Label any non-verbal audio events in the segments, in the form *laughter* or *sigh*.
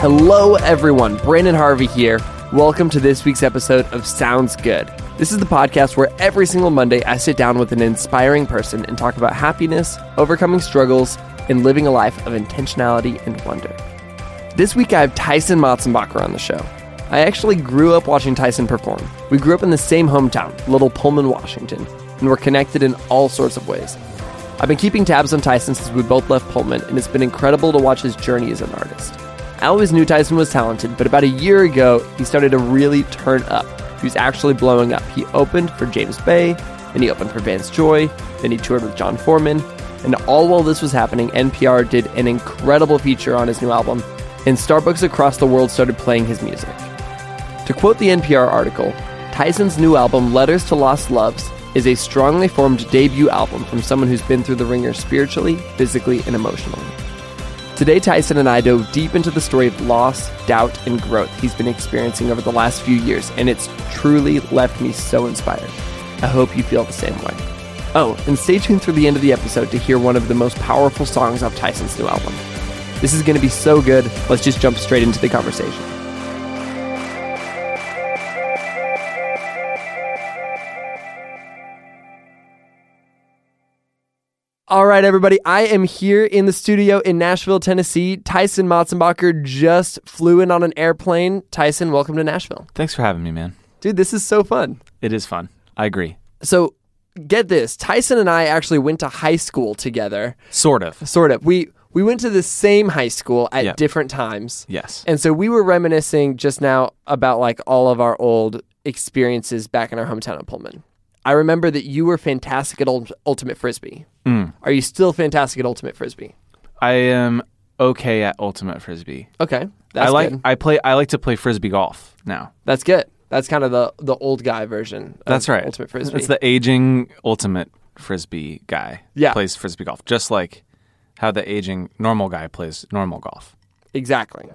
Hello, everyone. Branden Harvey here. Welcome to this week's episode of Sounds Good. This is the podcast where every single Monday I sit down with an inspiring person and talk about happiness, overcoming struggles, and living a life of intentionality and wonder. This week I have Tyson Motsenbocker on the show. I actually grew up watching Tyson perform. We grew up in the same hometown, Little Pullman, Washington, and we're connected in all sorts of ways. I've been keeping tabs on Tyson since we both left Pullman, and it's been incredible to watch his journey as an artist. I always knew Tyson was talented, but about a year ago, he started to really turn up. He was actually blowing up. He opened for James Bay, then he opened for Vance Joy, then he toured with Jon Foreman, and all while this was happening, NPR did an incredible feature on his new album, and Starbucks across the world started playing his music. To quote the NPR article, Tyson's new album, Letters to Lost Loves, is a strongly formed debut album from someone who's been through the wringer spiritually, physically, and emotionally. Today, Tyson and I dove deep into the story of loss, doubt, and growth he's been experiencing over the last few years, and it's truly left me so inspired. I hope you feel the same way. Oh, and stay tuned through the end of the episode to hear one of the most powerful songs off Tyson's new album. This is going to be so good, let's just jump straight into the conversation. All right, everybody. I am here in the studio in Nashville, Tennessee. Tyson Motsenbocker just flew in on an airplane. Tyson, welcome to Nashville. Thanks for having me, man. Dude, this is so fun. It is fun. I agree. So, get this. Tyson and I actually went to high school together. Sort of. Sort of. We we went to the same high school at Yep. different times. Yes. And so we were reminiscing just now about like all of our old experiences back in our hometown of Pullman. I remember that you were fantastic at ult- Ultimate Frisbee. Mm. Are you still fantastic at Ultimate Frisbee? I am okay at ultimate frisbee. Okay. That's I like good. I play I like to play frisbee golf now. That's good. That's kind of the the old guy version. Of That's right. Ultimate *laughs* Frisbee. It's the aging ultimate frisbee guy. Yeah. Plays frisbee golf. Just like how the aging normal guy plays normal golf. exactly.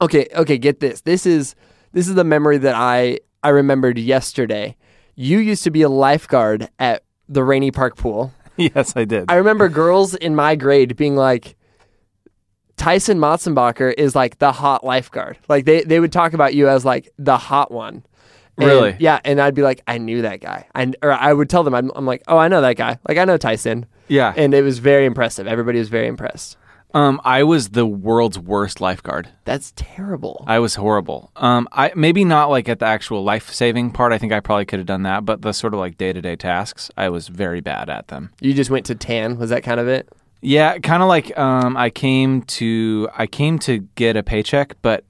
Okay. Okay. Get this. This is this is the memory that I I remembered yesterday. You used to be a lifeguard at the Reaney Park pool. *laughs* yes, I did. I remember girls in my grade being like, Tyson Motsenbocker is like the hot lifeguard. Like they, they would talk about you as like the hot one. And- Really? Yeah. And I'd be like, I knew that guy. I, or I would tell them, I'm, I'm like, oh, I know that guy. Like I know Tyson. yeah. And it was very impressive. Everybody was very impressed. Um I was the world's worst lifeguard. That's terrible. I was horrible. Um, I maybe not like at the actual life saving part. I think I probably could have done that, but the sort of like day to day tasks, I was very bad at them. You just went to tan. Was that kind of it? Yeah, kind of like um, I came to I came to get a paycheck, but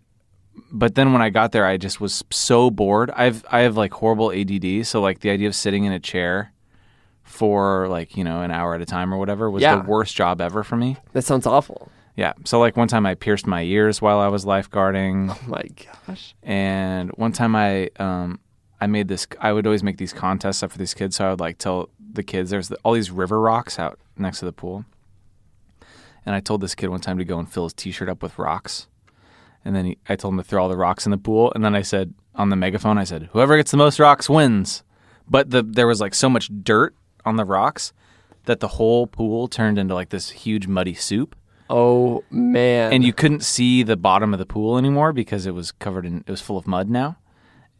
but then when I got there, I just was so bored. I've I have like horrible ADD, so like the idea of sitting in a chair for like you know an hour at a time or whatever was Yeah. the worst job ever for me. That sounds awful. Yeah, so like one time I pierced my ears while I was lifeguarding. Oh my gosh. and one time I um I made this I would always make these contests up for these kids so I would like tell the kids there's the, all these river rocks out next to the pool and I told this kid one time to go and fill his t-shirt up with rocks and then he, I told him to throw all the rocks in the pool and then I said on the megaphone I said whoever gets the most rocks wins but the there was like so much dirt on the rocks that the whole pool turned into like this huge muddy soup Oh man. and you couldn't see the bottom of the pool anymore because it was covered in it was full of mud now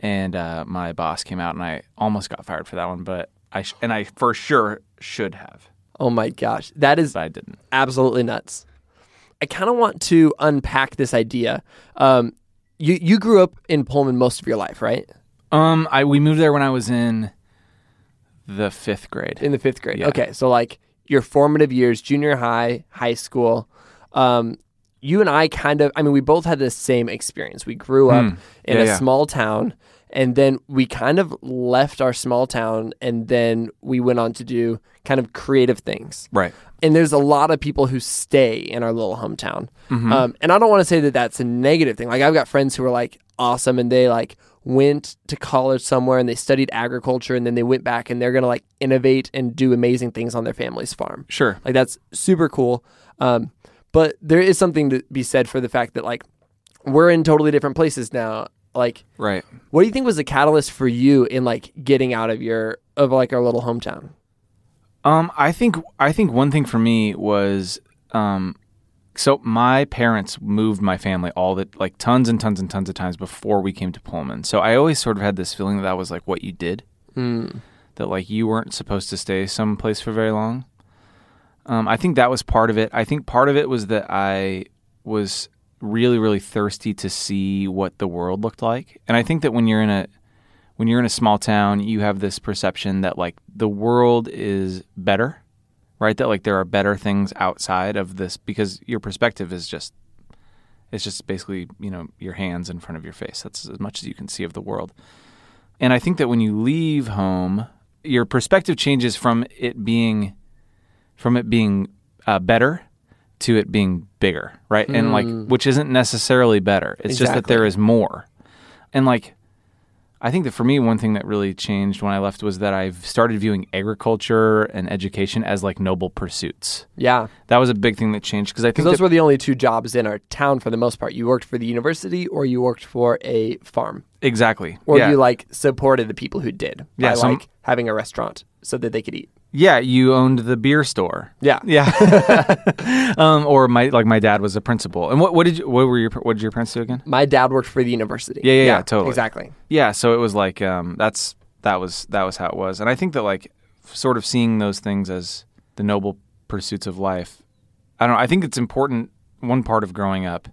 and uh, my boss came out and i almost got fired for that one but i sh- and i for sure should have Oh my gosh. That is but i didn't absolutely nuts. I kind of want to unpack this idea. Um, you you grew up in Pullman most of your life, right? um i we moved there when i was in the fifth grade In the fifth grade. Yeah. Okay, so like your formative years, junior high, high school. Um, you and I kind of, I mean, we both had the same experience. We grew up Hmm. in Yeah, a yeah. small town, and then we kind of left our small town, and then we went on to do kind of creative things. Right. And there's a lot of people who stay in our little hometown. Mm-hmm. Um, and I don't want to say that that's a negative thing. Like, I've got friends who are like awesome and they like went to college somewhere and they studied agriculture and then they went back and they're going to like innovate and do amazing things on their family's farm. Sure. Like that's super cool. Um, but there is something to be said for the fact that like we're in totally different places now. Like, Right. what do you think was the catalyst for you in like getting out of your of like our little hometown? Um, I think I think one thing for me was um, so my parents moved my family all the like tons and tons and tons of times before we came to Pullman. So I always sort of had this feeling that that was like what you did, that like you weren't supposed to stay someplace for very long. Um, I think that was part of it. I think part of it was that I was really really thirsty to see what the world looked like, and I think that when you're in a when you're in a small town, you have this perception that like the world is better, right? That like there are better things outside of this because your perspective is just it's just basically, you know, your hands in front of your face. That's as much as you can see of the world. And I think that when you leave home, your perspective changes from it being from it being uh, better to it being bigger, right? And like which isn't necessarily better. It's just that there is more. And like I think that for me, one thing that really changed when I left was that I've started viewing agriculture and education as like noble pursuits. Yeah. That was a big thing that changed because I think those that, were the only two jobs in our town for the most part. You worked for the university or you worked for a farm. exactly. Or yeah. you like supported the people who did by Yeah, some- like having a restaurant so that they could eat. Yeah, you owned the beer store. Yeah. Yeah. *laughs* um, or my like my dad was a principal. And what what did you what were your what did your parents do again? My dad worked for the university. Yeah, yeah, yeah, totally. Exactly. Yeah, so it was like um, that's that was that was how it was, and I think that like sort of seeing those things as the noble pursuits of life. I don't know. I think it's important. One part of growing up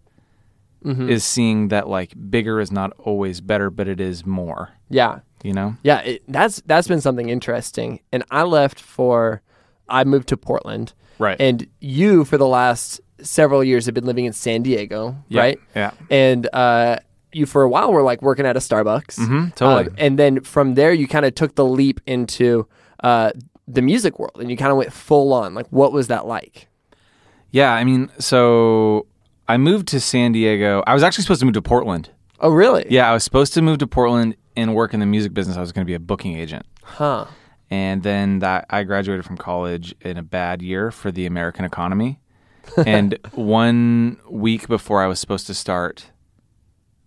Mm-hmm. is seeing that like bigger is not always better, but it is more. Yeah. You know? Yeah, it, that's that's been something interesting. And I left for I moved to Portland. Right. And you for the last several years have been living in San Diego, Yeah, right? yeah. And uh you for a while were like working at a Starbucks. Mhm, totally. Um, and then from there you kind of took the leap into uh the music world and you kind of went full on. Like what was that like? Yeah. I mean, so I moved to San Diego. I was actually supposed to move to Portland. Oh, really? Yeah, I was supposed to move to Portland and work in the music business. I was going to be a booking agent. Huh. and then that I graduated from college in a bad year for the American economy. *laughs* and one week before I was supposed to start,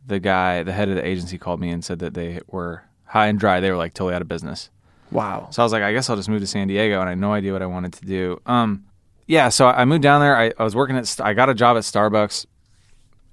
the guy, the head of the agency, called me and said that they were high and dry. They were like totally out of business. Wow. So I was like, I guess I'll just move to San Diego, and I had no idea what I wanted to do. Um, yeah, so I moved down there. I, I was working at, I got a job at Starbucks.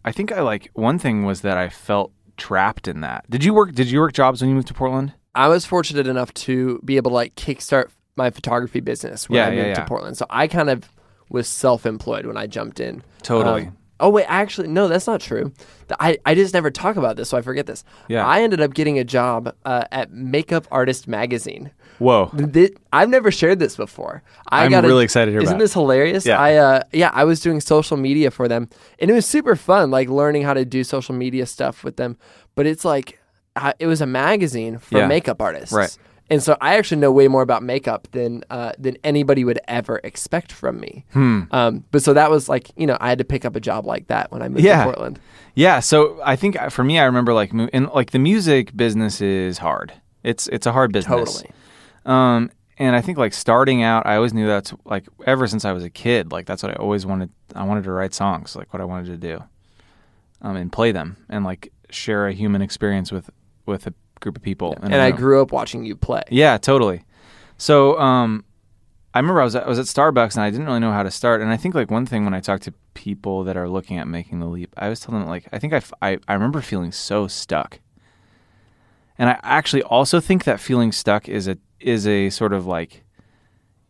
I think I like one thing was that I felt trapped in that. Did you work? Did you work jobs when you moved to Portland? I was fortunate enough to be able to like kickstart my photography business when Yeah, I yeah, moved yeah. to Portland. So I kind of was self-employed when I jumped in. Totally. Um, oh wait, actually, no, that's not true. I I just never talk about this, so I forget this. Yeah. I ended up getting a job uh, at Makeup Artist Magazine. Whoa. I've never shared this before. I I'm got a- really excited to hear Isn't about it. this hilarious? Yeah. I uh, yeah, I was doing social media for them, and it was super fun, like learning how to do social media stuff with them. But it's like uh, it was a magazine for Yeah. makeup artists, Right. And so I actually know way more about makeup than uh, than anybody would ever expect from me. Hmm. Um, but so that was like you know I had to pick up a job like that when I moved Yeah. to Portland. Yeah, so I think uh, for me, I remember like, and like the music business is hard. It's it's a hard business. Totally. Um, and I think like starting out, I always knew that's like ever since I was a kid, like that's what I always wanted. I wanted to write songs, like what I wanted to do, um, and play them, and like share a human experience with with a group of people. And I grew up watching you play. Yeah, totally. So, um, I remember I was at, I was at Starbucks and I didn't really know how to start. And I think like one thing when I talk to people that are looking at making the leap, I always tell them like I think I, f- I I remember feeling so stuck. And I actually also think that feeling stuck is a is a sort of like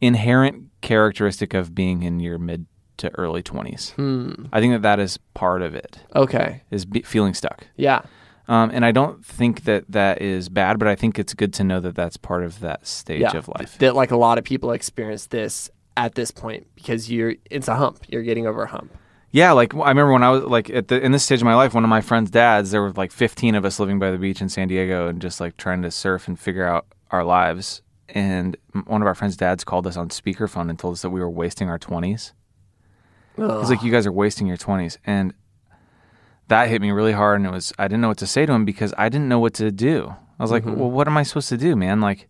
inherent characteristic of being in your mid to early 20s. Hmm. I think that that is part of it Okay. is be, feeling stuck. Yeah. Um, and I don't think that that is bad, but I think it's good to know that that's part of that stage yeah. of life. That like a lot of people experience this at this point because you're it's a hump. You're getting over a hump. Yeah, like I remember when I was like at the in this stage of my life, one of my friends' dads, there were like 15 of us living by the beach in San Diego and just like trying to surf and figure out our lives. And one of our friends' dads called us on speakerphone and told us that we were wasting our 20s. He's like, "You guys are wasting your 20s," and that hit me really hard. And it was I didn't know what to say to him because I didn't know what to do. I was like, "Well, what am I supposed to do, man? Like,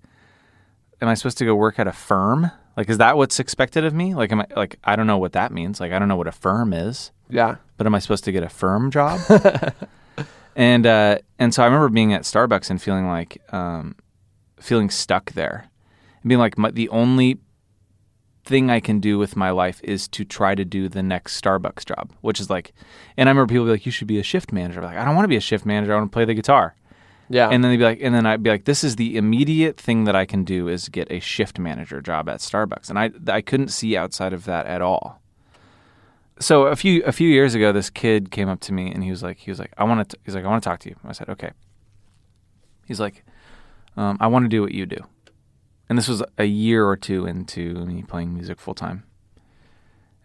am I supposed to go work at a firm? Like, is that what's expected of me? Like, am I like I don't know what that means. Like, I don't know what a firm is." Yeah. but am I supposed to get a firm job? *laughs* and uh, and so I remember being at Starbucks and feeling like um, feeling stuck there, and being like my, the only thing I can do with my life is to try to do the next Starbucks job, which is like, and I remember people be like, you should be a shift manager. I'm like, I don't want to be a shift manager. I want to play the guitar. Yeah. And then they'd be like, and then I'd be like, this is the immediate thing that I can do is get a shift manager job at Starbucks, and I I couldn't see outside of that at all. So a few a few years ago, this kid came up to me and he was like, he was like, I want to, he's like, I want to talk to you. I said, okay. He's like, um, I want to do what you do, and this was a year or two into me playing music full time.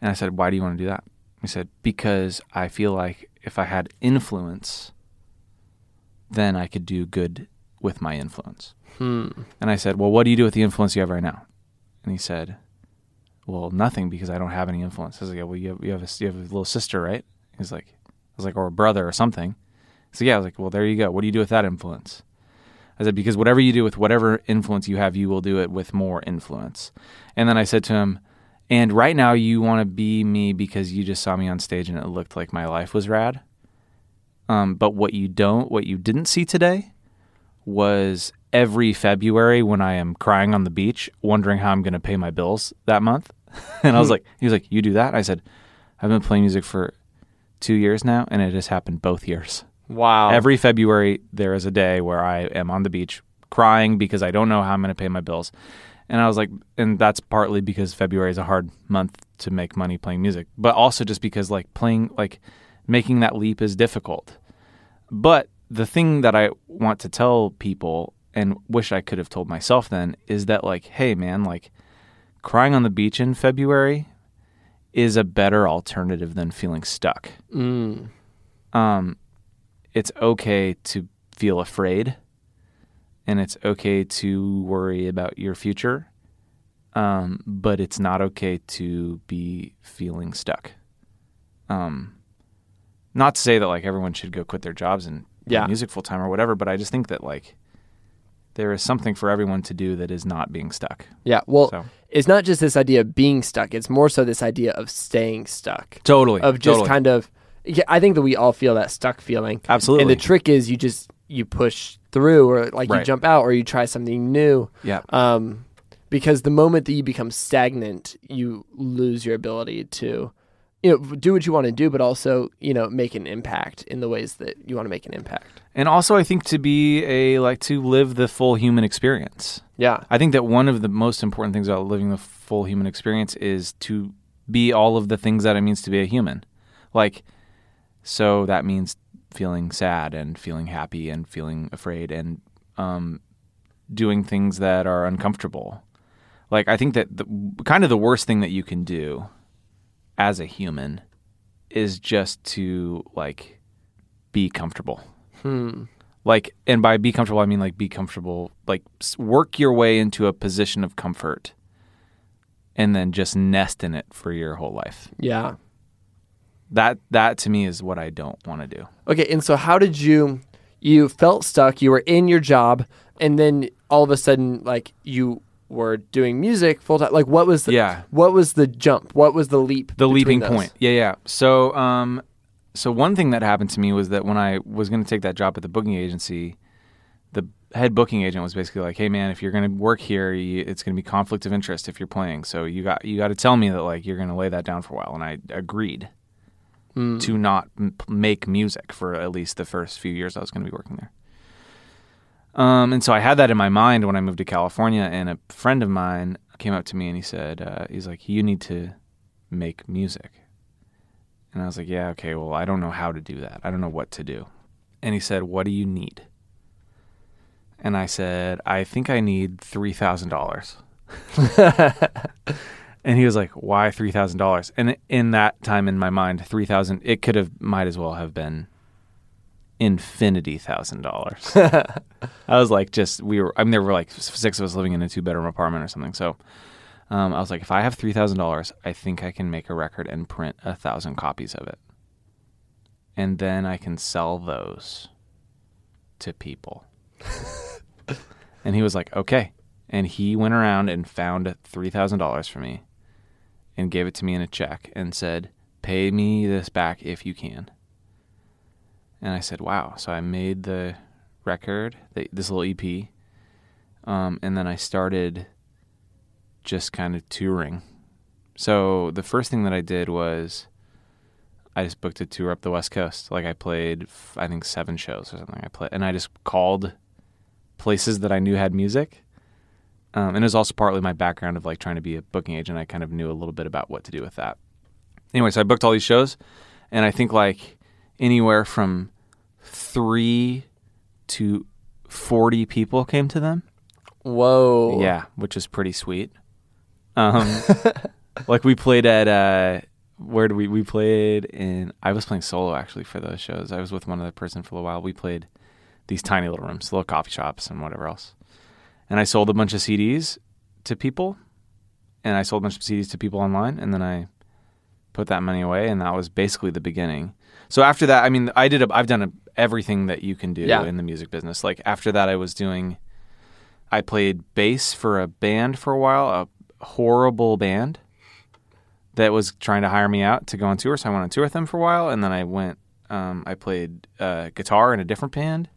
And I said, why do you want to do that? He said, because I feel like if I had influence then I could do good with my influence. Hmm. And I said, Well, what do you do with the influence you have right now? And he said, Well, nothing because I don't have any influence. I was like, yeah, Well, you have, you, have a, you have a little sister, right? He's like, I was like, Or a brother or something. So, yeah, I was like, Well, there you go. What do you do with that influence? I said, Because whatever you do with whatever influence you have, you will do it with more influence. And then I said to him, And right now you want to be me because you just saw me on stage and it looked like my life was rad. Um, but what you don't, what you didn't see today, was every February when I am crying on the beach, wondering how I'm going to pay my bills that month. *laughs* and I was like, he was like, you do that? I said, I've been playing music for two years now, and it has happened both years. Wow. Every February, there is a day where I am on the beach crying because I don't know how I'm going to pay my bills. And I was like, and that's partly because February is a hard month to make money playing music, but also just because like playing, like making that leap is difficult. But the thing that I want to tell people and wish I could have told myself then is that like, hey man, like crying on the beach in February is a better alternative than feeling stuck. Mm. Um, it's okay to feel afraid and it's okay to worry about your future. Um, but it's not okay to be feeling stuck. Um, not to say that like everyone should go quit their jobs and Yeah. music full time or whatever, but I just think that like there is something for everyone to do that is not being stuck. Yeah. Well, So it's not just this idea of being stuck. It's more so this idea of staying stuck. totally Of just totally. kind of. Yeah, I think that we all feel that stuck feeling. absolutely And the trick is you just you push through, or like you jump out, or you try something new. yeah Um, because the moment that you become stagnant, you lose your ability to, you know, do what you want to do, but also you know make an impact in the ways that you want to make an impact. and also I think to be a like to live the full human experience. Yeah. I think that one of the most important things about living the full human experience is to be all of the things that it means to be a human. Like, so that means feeling sad and feeling happy and feeling afraid and um, doing things that are uncomfortable. Like, I think that the, kind of the worst thing that you can do as a human is just to like be comfortable Hmm. like and by be comfortable i mean like be comfortable like work your way into a position of comfort and then just nest in it for your whole life Yeah. That that to me is what i don't want to do Okay. And so, how did you? You felt stuck. You were in your job, and then all of a sudden, like you were doing music full time. Like, what was the? yeah What was the jump? What was the leap? the leaping those? point yeah yeah so um so one thing that happened to me was that when i was going to take that job at the booking agency the head booking agent was basically like hey man if you're going to work here you, it's going to be conflict of interest if you're playing so you got you got to tell me that like you're going to lay that down for a while and i agreed Hmm. to not m- make music for at least the first few years I was going to be working there. Um, and so I had that in my mind when I moved to California, and a friend of mine came up to me and he said, uh, "He's like, you need to make music." And I was like, "Yeah, okay. Well, I don't know how to do that. I don't know what to do." And he said, "What do you need?" And I said, "I think I need three thousand dollars." *laughs* And he was like, "Why three thousand dollars?" And in that time, in my mind, three thousand it could have might as well have been infinity thousand dollars. *laughs* I was like, just we were. I mean, there were like six of us living in a two bedroom apartment or something. So um, I was like, if I have three thousand dollars, I think I can make a record and print a thousand copies of it, and then I can sell those to people. *laughs* and he was like, okay. And he went around and found three thousand dollars for me, and gave it to me in a check, and said, "Pay me this back if you can." And I said, "Wow!" So I made the record, the, this little EP, um, and then I started just kind of touring. So the first thing that I did was I just booked a tour up the West Coast. Like I played, I think seven shows or something. I played, and I just called places that I knew had music. Um, and it was also partly my background of like trying to be a booking agent. I kind of knew a little bit about what to do with that. Anyway, so I booked all these shows, and I think like anywhere from three to forty people came to them. Whoa. Yeah, which is pretty sweet. Um, *laughs* like we played at uh, where did we we played in? I was playing solo actually for those shows. I was with one other person for a while. We played these tiny little rooms, little coffee shops, and whatever else. And I sold a bunch of CDs to people, and I sold a bunch of CDs to people online, and then I put that money away, and that was basically the beginning. So after that, I mean, I did. A, I've done a, everything that you can do Yeah. in the music business. Like after that, I was doing. I played bass for a band for a while, a horrible band that was trying to hire me out to go on tour. So I went on tour with them for a while, and then I went. Um, I played uh, guitar in a different band,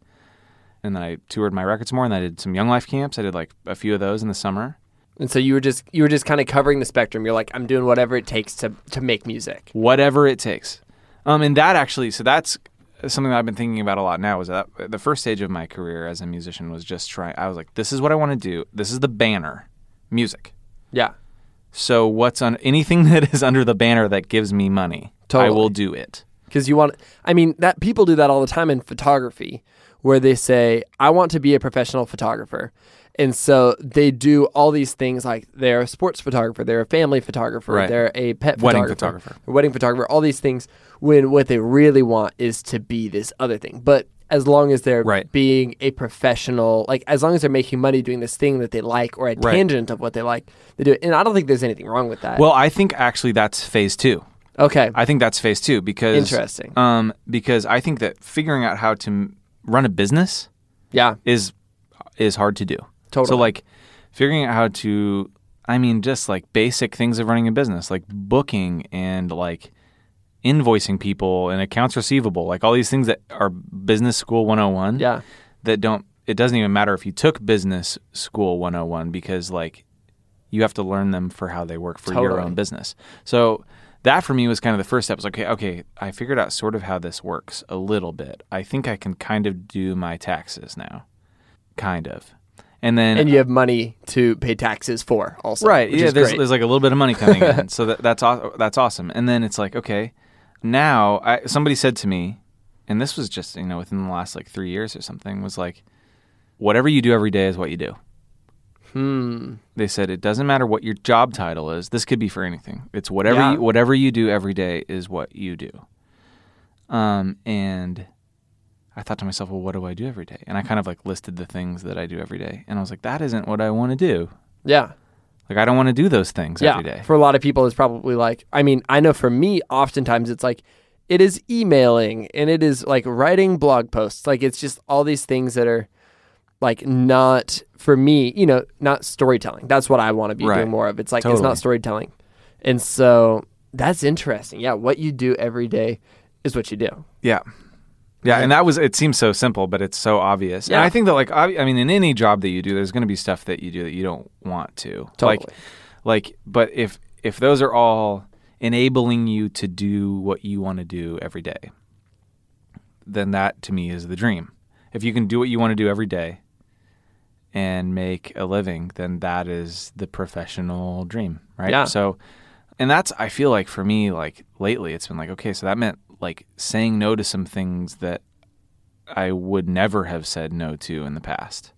and then I toured my records more. And I did some Young Life camps. I did like a few of those in the summer. And so you were just you were just kind of covering the spectrum. You're like, I'm doing whatever it takes to to make music. whatever it takes. Um, and that actually, so that's something that I've been thinking about a lot now. Is that the first stage of my career as a musician was just trying. I was like, this is what I want to do. This is the banner, music. Yeah. So what's on anything *laughs* that is under the banner that gives me money, I will do it. because you want i mean that people do that all the time in photography where they say i want to be a professional photographer and so they do all these things like they're a sports photographer they're a family photographer Right. they're a pet Wedding photographer, photographer. wedding photographer all these things when what they really want is to be this other thing but as long as they're Right. being a professional like as long as they're making money doing this thing that they like or a Right. tangent of what they like they do it and i don't think there's anything wrong with that Well, I think actually that's phase two. okay I think that's phase two because Interesting. Um, because I think that figuring out how to run a business yeah is is hard to do. So like figuring out how to I mean just like basic things of running a business, like booking and like invoicing people and accounts receivable, like all these things that are business school 101 yeah that don't it doesn't even matter if you took business school 101 because like you have to learn them for how they work for your own business. So that for me was kind of the first step. It was like, okay, okay, I figured out sort of how this works a little bit. I think I can kind of do my taxes now. Kind of. And then and you have money to pay taxes for also right, yeah, there's great. there's like a little bit of money coming in. *laughs* So that, that's aw- that's awesome. And then it's like, okay, now I, somebody said to me, and this was just, you know, within the last like 3 years or something was like whatever you do every day is what you do. Hmm They said it doesn't matter what your job title is. This could be for anything. It's whatever Yeah. you, whatever you do every day is what you do. Um, and I thought to myself, well, what do I do every day? And I kind of like listed the things that I do every day, and I was like, that isn't what I want to do. yeah Like I don't want to do those things yeah every day. for a lot of people it's probably like i mean i know for me oftentimes it's like it is emailing and it is like writing blog posts like it's just all these things that are like not for me you know not storytelling that's what i want to be Right. doing more of it's like it's not storytelling and so that's interesting yeah what you do every day is what you do Yeah. Yeah, and that was it seems so simple, but it's so obvious. And Yeah. I think that like I, I mean in any job that you do there's going to be stuff that you do that you don't want to. Like Totally. like but if if those are all enabling you to do what you want to do every day, then that to me is the dream. If you can do what you want to do every day and make a living, then that is the professional dream, right? Yeah. So and that's I feel like for me like lately it's been like okay, so that meant like saying no to some things that I would never have said no to in the past.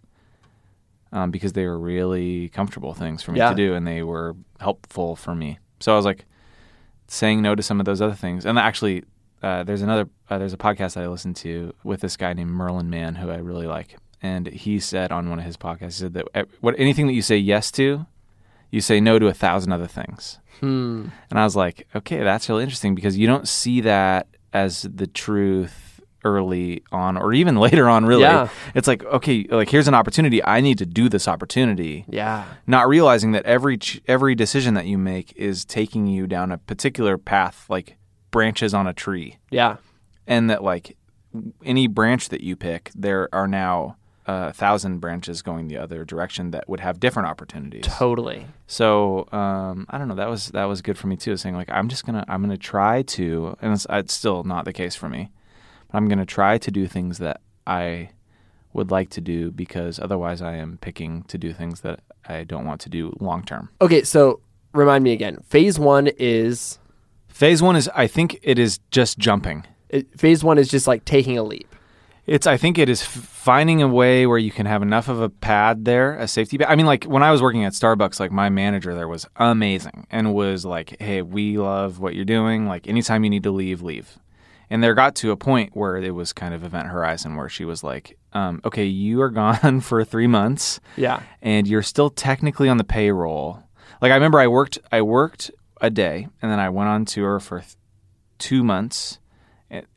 um, because they were really comfortable things for me Yeah. to do and they were helpful for me. So I was like saying no to some of those other things. And actually, uh, there's another uh, there's a podcast that I listen to with this guy named Merlin Mann who I really like, and he said on one of his podcasts he said that what anything that you say yes to, you say no to a thousand other things. Hmm. And I was like, okay, that's really interesting because you don't see that as the truth early on or even *laughs* later on really. Yeah. It's like, okay, like here's an opportunity. I need to do this opportunity. Yeah. Not realizing that every ch- every decision that you make is taking you down a particular path like branches on a tree. Yeah. And that like any branch that you pick, there are now a thousand branches going the other direction that would have different opportunities. Totally. So um, I don't know. That was that was good for me too. Saying like I'm just gonna I'm gonna try to, and it's, it's still not the case for me. But I'm gonna try to do things that I would like to do because otherwise I am picking to do things that I don't want to do long term. Okay, so remind me again. Phase one is Phase one is I think it is just jumping. it, phase one is just like taking a leap. It's I think it is finding a way where you can have enough of a pad there, a safety pad. I mean, like when I was working at Starbucks, like my manager there was amazing and was like, "Hey, we love what you're doing. Like anytime you need to leave, leave." And there got to a point where it was kind of event horizon where she was like, um, "Okay, you are *laughs* gone for three months, Yeah. and you're still technically on the payroll." Like I remember, I worked, I worked a day, and then I went on tour for th- two months,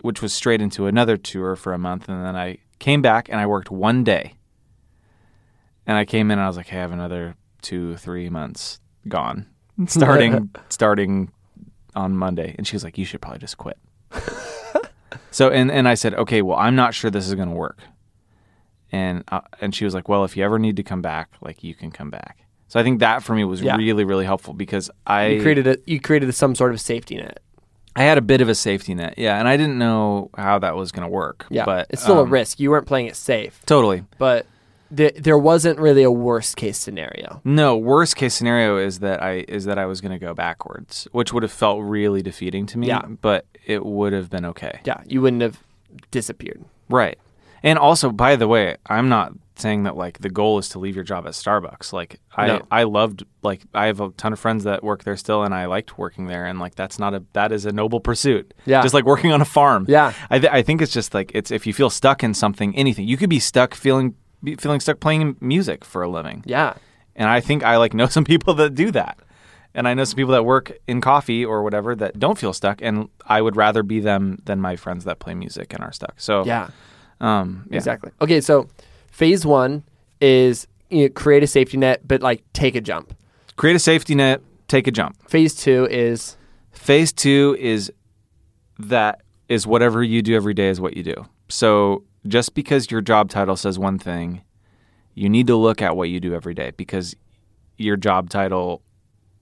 which was straight into another tour for a month, and then I came back and I worked one day. And I came in and I was like, "Hey, I have another two, three months gone, *laughs* starting starting on Monday." And she was like, "You should probably just quit." *laughs* so and and I said, "Okay, well, I'm not sure this is going to work." And uh, and she was like, "Well, if you ever need to come back, like you can come back." So I think that for me was Yeah. really really helpful because I You created a you created some sort of safety net. I had a bit of a safety net, yeah, and I didn't know how that was going to work. Yeah. but it's still a um, risk. You weren't playing it safe, Totally. but th- there wasn't really a worst case scenario. No, worst case scenario is that I is that I was going to go backwards, which would have felt really defeating to me. Yeah. but it would have been okay. Yeah, you wouldn't have disappeared. Right. And also, by the way, I'm not saying that like the goal is to leave your job at Starbucks. Like I No. I loved like I have a ton of friends that work there still and I liked working there and like that's not a that is a noble pursuit. Yeah. Just like working on a farm. Yeah. I th- I think it's just like it's if you feel stuck in something, anything. You could be stuck feeling feeling stuck playing music for a living. Yeah. And I think I like know *laughs* some people that do that. And I know some people that work in coffee or whatever that don't feel stuck and I would rather be them than my friends that play music and are stuck. So Yeah. um yeah. Exactly. Okay, so phase one is you know, create a safety net, but like take a jump. create a safety net, take a jump. Phase two is Phase two is that is whatever you do every day is what you do. So just because your job title says one thing, you need to look at what you do every day because your job title,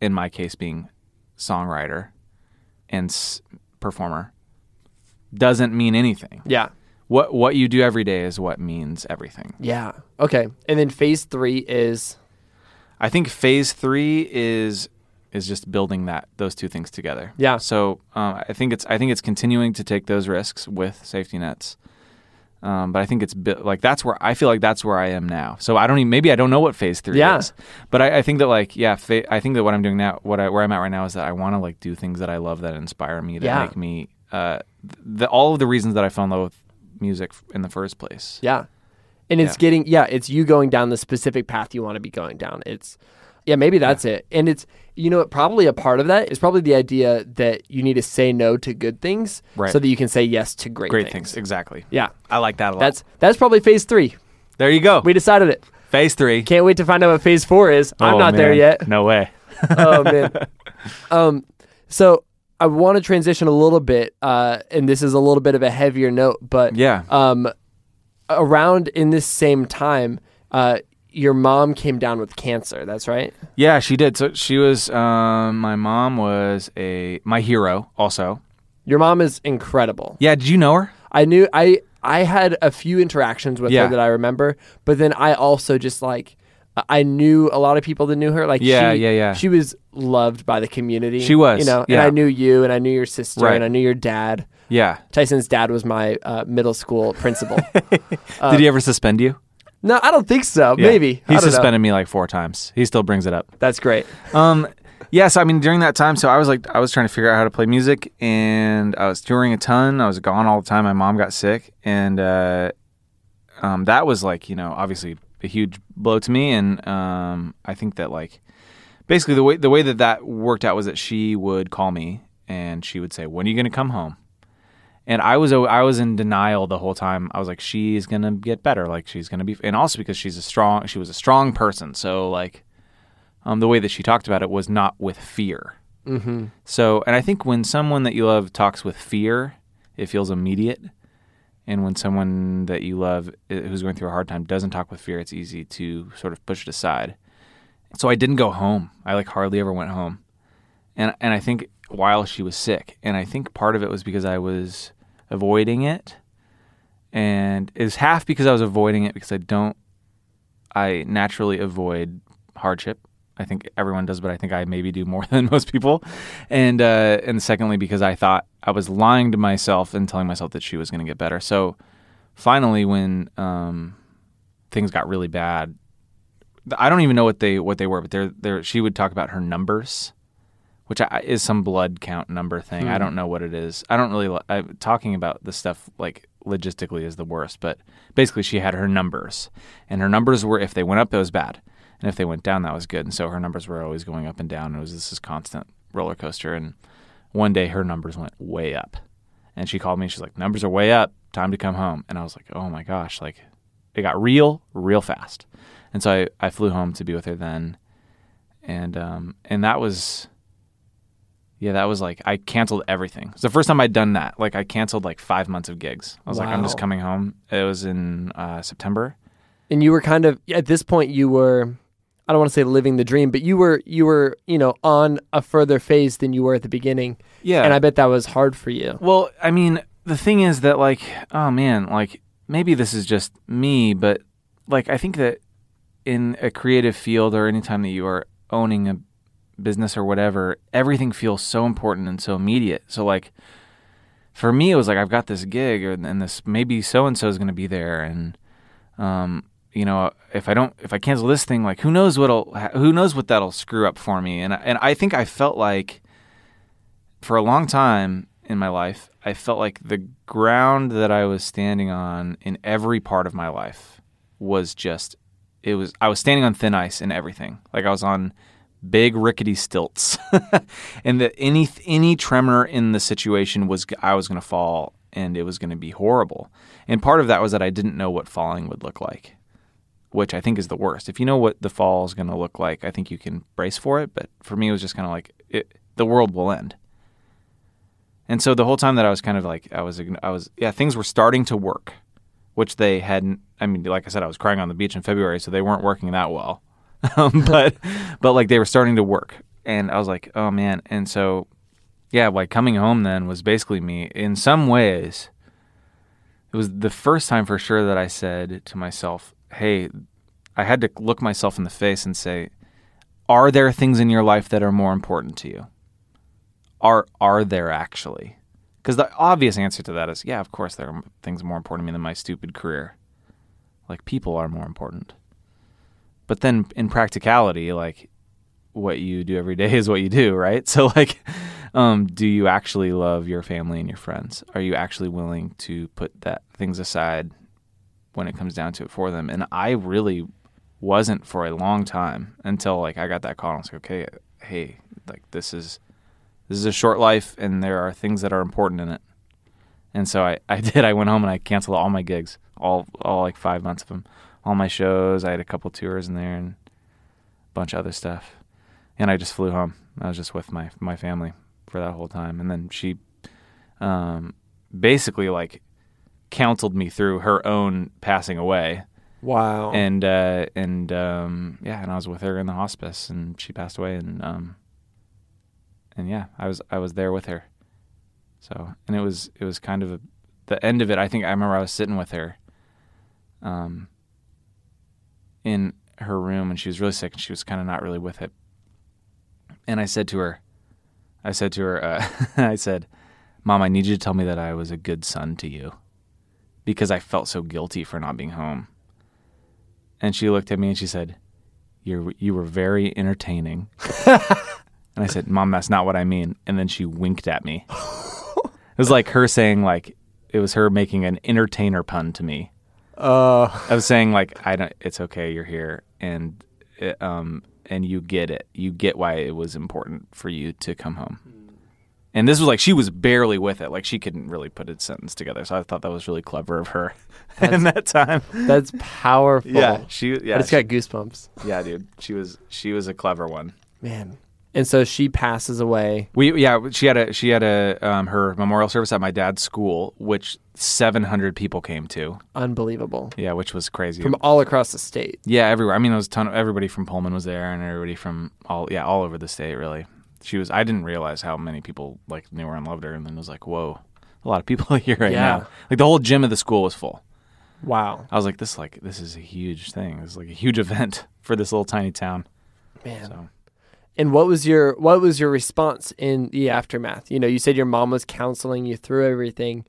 in my case being songwriter and s- performer, doesn't mean anything. yeah. What what you do every day is what means everything. Yeah. Okay. And then phase three is I think phase three is is just building that those two things together. Yeah. So um, I think it's I think it's continuing to take those risks with safety nets. Um, but I think it's bi- like that's where I feel like that's where I am now. So I don't even maybe I don't know what phase three Yeah. is, but I, I think that like yeah, fa- I think that what I'm doing now, what I where I'm at right now is that I want to like do things that I love that inspire me, that Yeah. make me uh, the all of the reasons that I fell in love with music in the first place. Yeah. And it's Yeah. getting yeah, it's you going down the specific path you want to be going down. It's yeah, maybe that's it. And it's you know probably a part of that is probably the idea that you need to say no to good things Right. so that you can say yes to great, Great things. things, exactly. Yeah. I like that a lot. That's that's probably phase three. there you go. We decided it. phase three. Can't wait to find out what phase four is. I'm Oh, not there yet. No way. *laughs* oh man. *laughs* Um, so I want to transition a little bit, uh, and this is a little bit of a heavier note, but Yeah. um, around in this same time, uh, your mom came down with cancer. That's right. Yeah, she did. So she was. Um, my mom was a my hero. Also. Your mom is incredible. Yeah. Did you know her? I knew I I had a few interactions with Yeah. her that I remember, but then I also just like I knew a lot of people that knew her. Like Yeah, she, yeah, yeah. She was loved by the community. She was, you know. And. I knew you, and I knew your sister, Right. and I knew your dad. Yeah. Tyson's dad was my uh, middle school principal. *laughs* did he ever suspend you? No, I don't think so. Yeah. Maybe He don't know. suspended me like four times. He still brings it up. That's great. Um, yes, I mean during that time, so I was like, I was trying to figure out how to play music, and I was touring a ton. I was gone all the time. My mom got sick, and uh, um, that was like, you know, obviously a huge blow to me. And um, I think that like, basically the way the way that that worked out was that she would call me and she would say, "When are you going to come home?" And I was I was in denial the whole time. I was like, she's gonna get better. Like she's gonna be, and also because she's a strong, she was a strong person. So like, um, the way that she talked about it was not with fear. Mm-hmm. So, and I think when someone that you love talks with fear, it feels immediate. And when someone that you love who's going through a hard time doesn't talk with fear, it's easy to sort of push it aside. So I didn't go home. I like hardly ever went home. And and I think while she was sick, and I think part of it was because I was avoiding it. And it's half because I was avoiding it because I don't I naturally avoid hardship. I think everyone does, but I think I maybe do more *laughs* than most people. And uh, and secondly, because I thought I was lying to myself and telling myself that she was going to get better. So finally, when um, things got really bad, I don't even know what they what they were, but they're, they're, she would talk about her numbers, which I, is some blood count number thing. I don't know what it is. I don't really I, talking about the stuff like logistically is the worst, but basically she had her numbers, and her numbers were if they went up, it was bad, and if they went down, that was good. And so her numbers were always going up and down. It was this is constant roller coaster. And one day her numbers went way up, and she called me. She's like, "Numbers are way up. Time to come home." And I was like, "Oh my gosh!" Like it got real, real fast. And so I, I flew home to be with her then, and um and that was. Yeah, that was like I canceled everything. It's the first time I'd done that. Like I canceled like five months of gigs. I was like, I'm just coming home. It was in uh, September. And you were kind of at this point you were I don't want to say living the dream, but you were you were, you know, on a further phase than you were at the beginning. Yeah, And I bet that was hard for you. Well, I mean, the thing is that like, oh man, like maybe this is just me, but like I think that in a creative field or anytime that you are owning a business or whatever, everything feels so important and so immediate. So like for me it was like I've got this gig or, and this maybe so and so is going to be there and um you know if I don't if I cancel this thing like who knows what'll who knows what that'll screw up for me and and I think I felt like for a long time in my life, I felt like the ground that I was standing on in every part of my life was just it was I was standing on thin ice in everything. Like I was on big rickety stilts. *laughs* and that any any tremor in the situation was I was going to fall and it was going to be horrible. And part of that was that I didn't know what falling would look like, which I think is the worst. If you know what the fall is going to look like, I think you can brace for it, but for me it was just kind of like it, the world will end. And so the whole time that I was kind of like I was I was yeah things were starting to work, which they hadn't. I mean, like I said, I was crying on the beach in February, so they weren't working that well. *laughs* um, but but like they were starting to work, and I was like, oh man. And so yeah, like coming home then was basically me in some ways. It was the first time for sure that I said to myself, hey, I had to look myself in the face and say, are there things in your life that are more important to you? are are there actually? Because the obvious answer to that is yeah, of course there are things more important to me than my stupid career. Like people are more important. But then in practicality, like what you do every day *laughs* is what you do, right? So like um, do you actually love your family and your friends? Are you actually willing to put that things aside when it comes down to it for them? And I really wasn't for a long time until like I got that call and I was like, okay, hey, like this is this is a short life and there are things that are important in it. And so I, I *laughs* did. I went home and I canceled all my gigs, all all like five months of them, all my shows. I had a couple tours in there and a bunch of other stuff. And I just flew home. I was just with my my family for that whole time. And then she um, basically like counseled me through her own passing away. Wow. And uh, and um, yeah, and I was with her in the hospice, and she passed away, and um, and yeah, I was I was there with her. So and it was it was kind of a, the end of it. I think I remember I was sitting with her, um, in her room, and she was really sick, and she was kind of not really with it. And I said to her, I said to her, uh, *laughs* I said, "Mom, I need you to tell me that I was a good son to you, because I felt so guilty for not being home." and she looked at me and she said, "You you were very entertaining." *laughs* and I said, "Mom, that's not what I mean." And then she winked at me. it was like her saying like it was her making an entertainer pun to me. Uh, I was saying like I don't. It's okay. You're here, and it, um, and you get it. You get why it was important for you to come home. And this was like she was barely with it. Like she couldn't really put a sentence together. So I thought that was really clever of her *laughs* in that time. that's powerful. Yeah, she. Yeah, I just got goosebumps. yeah, dude. She was she was a clever one. Man. And so she passes away. We yeah, she had a she had a um, her memorial service at my dad's school, which 700 people came to. Unbelievable. Yeah, which was crazy. From all across the state. Yeah, everywhere. I mean, there was a ton of everybody from Pullman was there, and everybody from all yeah all over the state. Really, she was. I didn't realize how many people like knew her and loved her, and then it was like, whoa, a lot of people *laughs* here right Yeah. now. Like the whole gym of the school was full. Wow. I was like, this like this is a huge thing. This is like a huge *laughs* event for this little tiny town. Man. So And what was your what was your response in the aftermath? You know, you said your mom was counseling you through everything,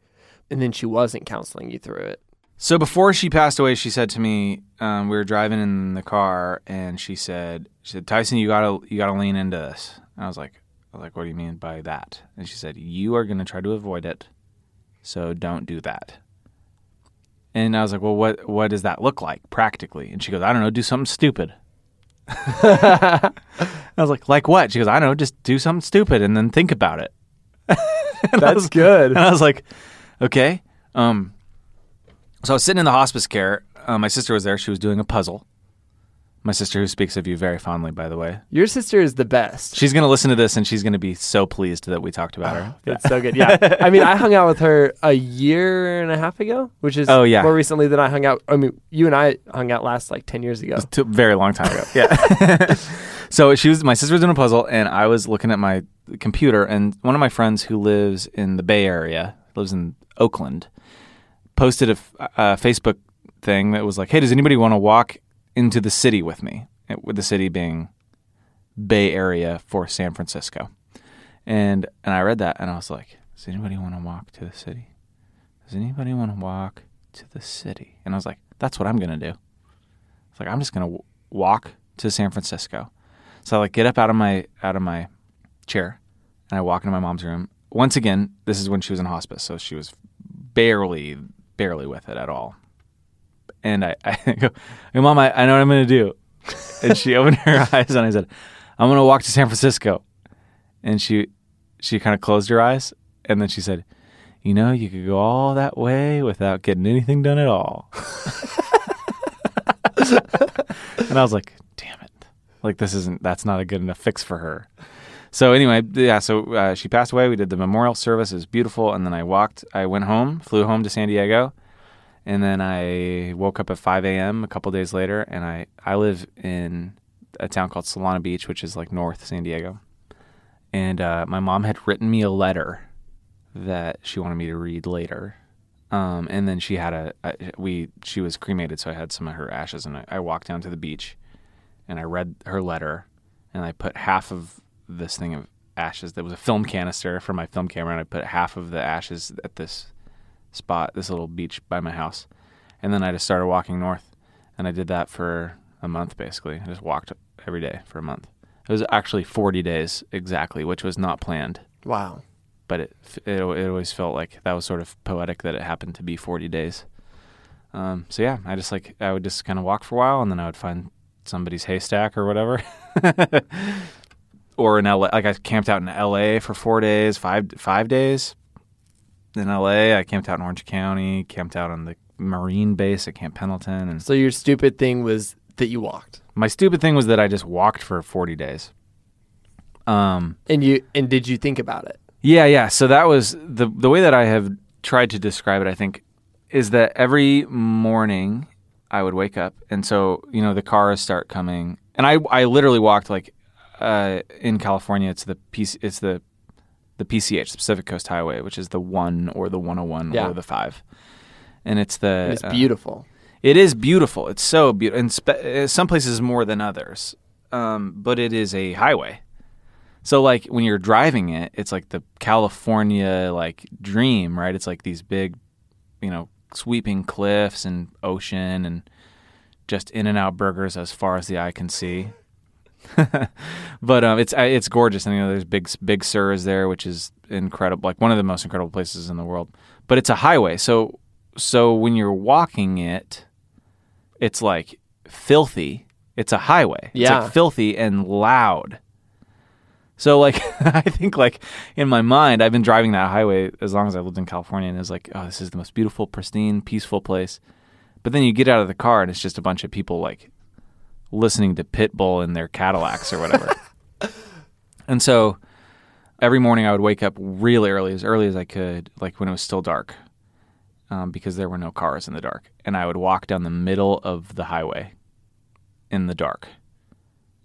and then she wasn't counseling you through it. So before she passed away, she said to me, um, we were driving in the car, and she said, "She said Tyson, you gotta you gotta lean into this." And I was like, I was like, "What do you mean by that?" And she said, "You are gonna try to avoid it, so don't do that." And I was like, "Well, what what does that look like practically?" And she goes, "I don't know, do something stupid." *laughs* I was like, "Like what?" She goes, "I don't know, just do something stupid and then think about it." *laughs* I was- good. and I was like, okay. Um, so I was sitting in the hospice care. Uh, my sister was there. She was doing a puzzle. My sister, who speaks of you very fondly, by the way, Your sister is the best. she's going to listen to this and she's going to be so pleased that we talked about her. Oh, that's so good. Yeah. I mean, I hung out with her a year and a half ago, which is Oh, yeah. more recently than I hung out. I mean, you and I hung out last like 10 years ago. Very long time ago. Yeah. *laughs* so she was my sister was doing a puzzle, and I was looking at my computer, and one of my friends who lives in the Bay Area, lives in Oakland, posted a Facebook thing that was like, "Hey, does anybody want to walk into the city with me?" Eh, with the city being Bay Area for San Francisco, and and I read that, and I was like, "Does anybody want to walk to the city? Does anybody want to walk to the city?" And I was like, "That's what I'm gonna do." It's like I'm just gonna w- walk to San Francisco. So I like get up out of my out of my chair and I walk into my mom's room. Once again, this is when she was in hospice, so she was barely barely with it at all. And I, *laughs* I go, hey, mom, I, I know what I'm gonna do. and she opened her *laughs* eyes and I said, I'm gonna walk to San Francisco. And she she kind of closed her eyes and then she said, You know, you could go all that way without getting anything done at all. *laughs* and I was like, damn it. Like, this isn't, that's not a good enough fix for her. So, anyway, yeah, so uh, she passed away. We did the memorial service. It was beautiful. And then I walked, I went home, flew home to San Diego. And then I woke up at 5 a.m. a couple days later. And I, I live in a town called Solana Beach, which is like North San Diego. And uh, my mom had written me a letter that she wanted me to read later. Um, and then she had a, a we she was cremated, so I had some of her ashes, and I, I walked down to the beach, and I read her letter, and I put half of this thing of ashes. that was a film canister for my film camera, and I put half of the ashes at this spot, this little beach by my house, and then I just started walking north, and I did that for a month basically. I just walked every day for a month. It was actually 40 days exactly, which was not planned Wow. but it, it it always felt like that was sort of poetic that it happened to be 40 days. Um, so yeah, I just like I would just kind of walk for a while and then I would find somebody's haystack or whatever. *laughs* or in LA, like I camped out in LA for 4 days, 5 5 days. In LA, I camped out in Orange County, camped out on the Marine base at Camp Pendleton and So your stupid thing was that you walked. my stupid thing was that I just walked for 40 days. Um And you and did you think about it? Yeah, yeah. So that was the the way that I have tried to describe it. I think is that every morning I would wake up, and so you know the cars start coming, and I I literally walked like uh, in California. It's the piece. it's the the PCH, the Pacific Coast Highway, which is the one or the 101 Yeah. or the five, and it's the It's uh, beautiful. it is beautiful. It's so beautiful, and spe- uh, some places more than others. Um, but it is a highway. So like when you're driving it, it's like the California like dream, right? It's like these big, you know, sweeping cliffs and ocean and just In and Out burgers as far as the eye can see. *laughs* but um, it's it's gorgeous, and you know there's Big Big Sur is there, which is incredible, like one of the most incredible places in the world. But it's a highway, so so when you're walking it, it's like filthy. It's a highway. It's Yeah. like filthy and loud. So like *laughs* I think like in my mind, I've been driving that highway as long as I lived in California, and it's like, oh, this is the most beautiful, pristine, peaceful place. But then you get out of the car, and it's just a bunch of people like listening to Pitbull in their Cadillacs or whatever. *laughs* and so every morning I would wake up really early, as early as I could, like when it was still dark, um, because there were no cars in the dark, and I would walk down the middle of the highway in the dark,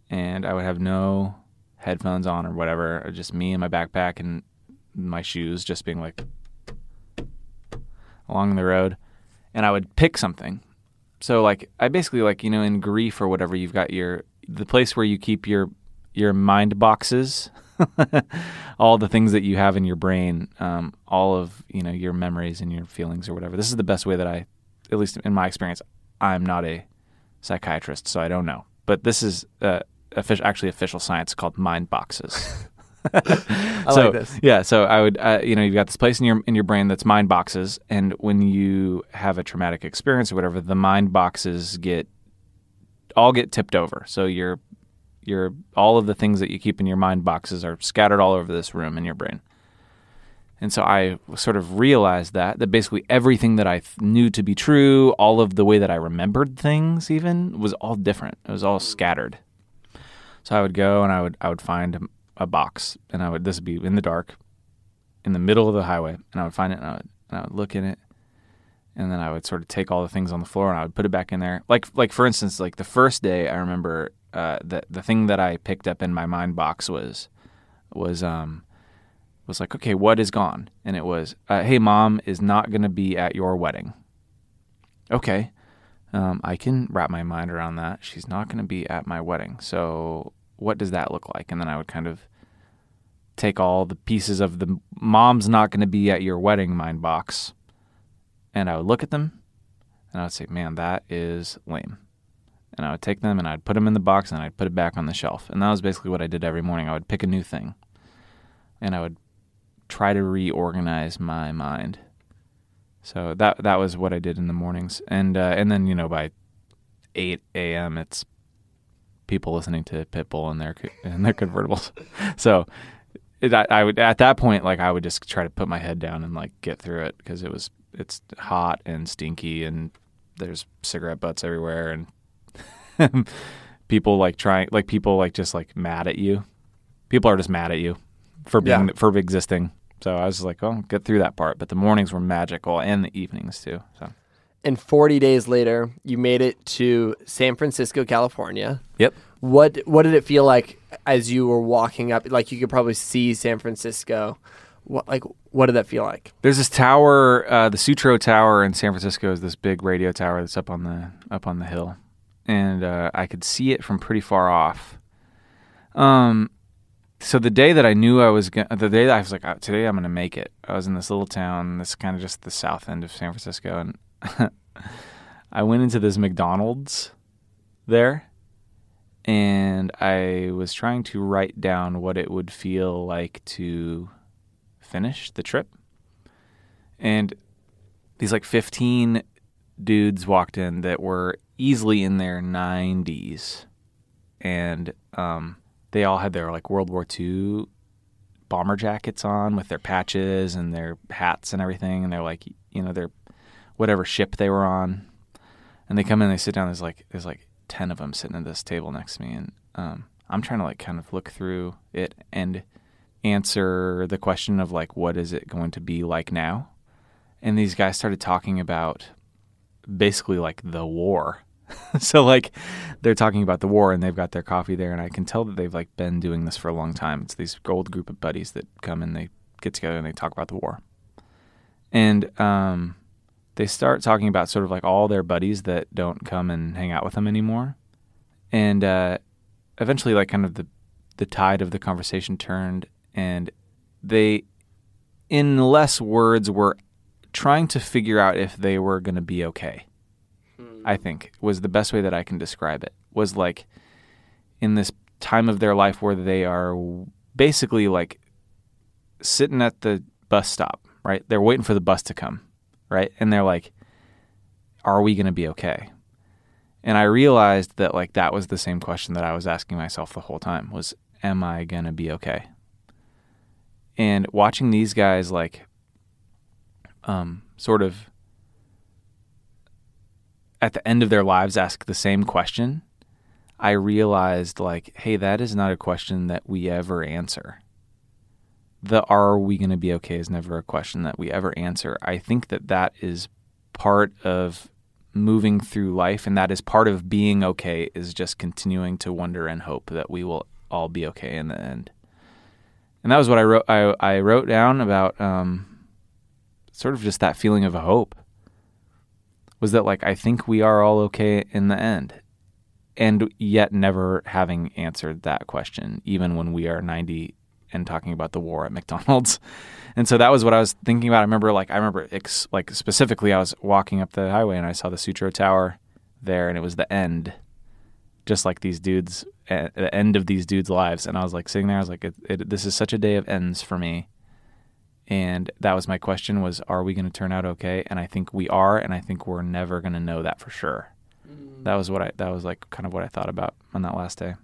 and I would have no headphones on or whatever, or just me and my backpack and my shoes, just being like along the road, and I would pick something. So like I basically like you know in grief or whatever you've got your the place where you keep your your mind boxes, *laughs* all the things that you have in your brain, um, all of you know your memories and your feelings or whatever. This is the best way that I, at least in my experience, I'm not a psychiatrist, so I don't know. But this is uh, official, actually official science called mind boxes. *laughs* *laughs* I so, like this. Yeah, so I would, uh, you know, you've got this place in your in your brain that's mind boxes, and when you have a traumatic experience or whatever, the mind boxes get all get tipped over. So your your all of the things that you keep in your mind boxes are scattered all over this room in your brain. And so I sort of realized that that basically everything that I th- knew to be true, all of the way that I remembered things, even was all different. It was all scattered. So I would go and I would I would find a box, and I would this would be in the dark, in the middle of the highway, and I would find it, and I would, and I would look in it, and then I would sort of take all the things on the floor and I would put it back in there. Like like for instance, like the first day, I remember uh, that the thing that I picked up in my mind box was was um was like okay, what is gone? And it was uh, hey, mom is not going to be at your wedding. Okay. Um, I can wrap my mind around that. She's not going to be at my wedding. So what does that look like? And then I would kind of take all the pieces of the mom's not going to be at your wedding mind box and I would look at them and I would say, man, that is lame. And I would take them and I'd put them in the box and I'd put it back on the shelf. And that was basically what I did every morning. I would pick a new thing and I would try to reorganize my mind. So that that was what I did in the mornings, and uh, and then you know by eight a.m. it's people listening to Pitbull in their in *laughs* their convertibles. so it, I, I would at that point like I would just try to put my head down and like get through it because it was it's hot and stinky and there's cigarette butts everywhere and *laughs* people like trying like people like just like mad at you. People are just mad at you for being Yeah. for existing. So I was like, oh, get through that part. But the mornings were magical and the evenings too. So And 40 days later, you made it to San Francisco, California. yep. What what did it feel like as you were walking up? Like you could probably see San Francisco. What like what did that feel like? There's this tower, uh, the Sutro Tower in San Francisco is this big radio tower that's up on the up on the hill, and uh, I could see it from pretty far off. Um, so the day that I knew I was gonna, the day that I was like, "Oh, today I'm gonna make it. I was in this little town, this kind of just the south end of San Francisco, and *laughs* I went into this McDonald's there, and I was trying to write down what it would feel like to finish the trip. And these like 15 dudes walked in that were easily in their 90s. And um, they all had their like World War II bomber jackets on with their patches and their hats and everything. And they're like, you know, their whatever ship they were on. And they come in, they sit down. There's like, there's like 10 of them sitting at this table next to me. And um, I'm trying to like kind of look through it and answer the question of like what is it going to be like now? And these guys started talking about basically like the war. *laughs* So like they're talking about the war and they've got their coffee there and i can tell that they've like been doing this for a long time. It's these old group of buddies that come and they get together and they talk about the war. And um, they start talking about sort of like all their buddies that don't come and hang out with them anymore and uh, eventually like kind of the the tide of the conversation turned and they in less words were trying to figure out if they were going to be okay I think was the best way that I can describe it. Was like in this time of their life where they are basically like sitting at the bus stop, right? They're waiting for the bus to come, right? And they're like, are we going to be okay? And I realized that like that was the same question that I was asking myself the whole time was am I going to be okay? And watching these guys like um sort of at the end of their lives ask the same question, I realized like hey, that is not a question that we ever answer. The are we going to be okay is never a question that we ever answer. I think that that is part of moving through life and that is part of being okay is just continuing to wonder and hope that we will all be okay in the end and that was what i wrote i, I wrote down about um, sort of just that feeling of a hope was that like i think we are all okay in the end and yet never having answered that question even when we are 90 and talking about the war at mcdonald's *laughs* and so that was what I was thinking about. I remember, like, I remember, ex- like, specifically, I was walking up the highway and I saw the Sutro Tower there, and it was the end, just like these dudes, uh, the end of these dudes' lives. And I was like sitting there, I was like, it, it, this is such a day of ends for me. And that was my question: was Are we going to turn out okay? And I think we are, and I think we're never going to know that for sure. Mm. That was what I. That was like kind of what I thought about on that last day.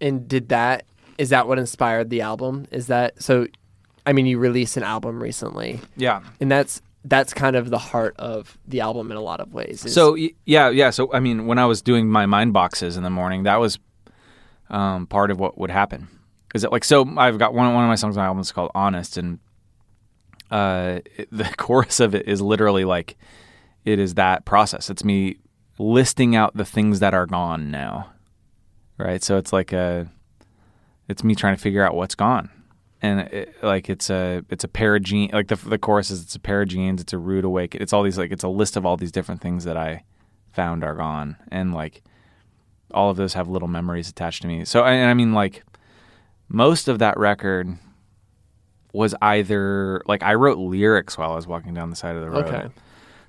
And did that? Is that what inspired the album? Is that so? I mean, you released an album recently. Yeah. And that's that's kind of the heart of the album in a lot of ways. Is... So yeah, yeah. So I mean, when I was doing my mind boxes in the morning, that was um, part of what would happen. Is it like so? I've got one one of my songs on my album is called "Honest," and uh, it, *laughs* the chorus of it is literally like it is that process. It's me listing out the things that are gone now, right? So it's like a, it's me trying to figure out what's gone. And it, like it's a it's a pair of jeans like the the chorus is it's a pair of jeans it's a rude awakening it's all these like it's a list of all these different things that I found are gone. And like all of those have little memories attached to me. So and I mean like most of that record was either like I wrote lyrics while I was walking down the side of the road. Okay.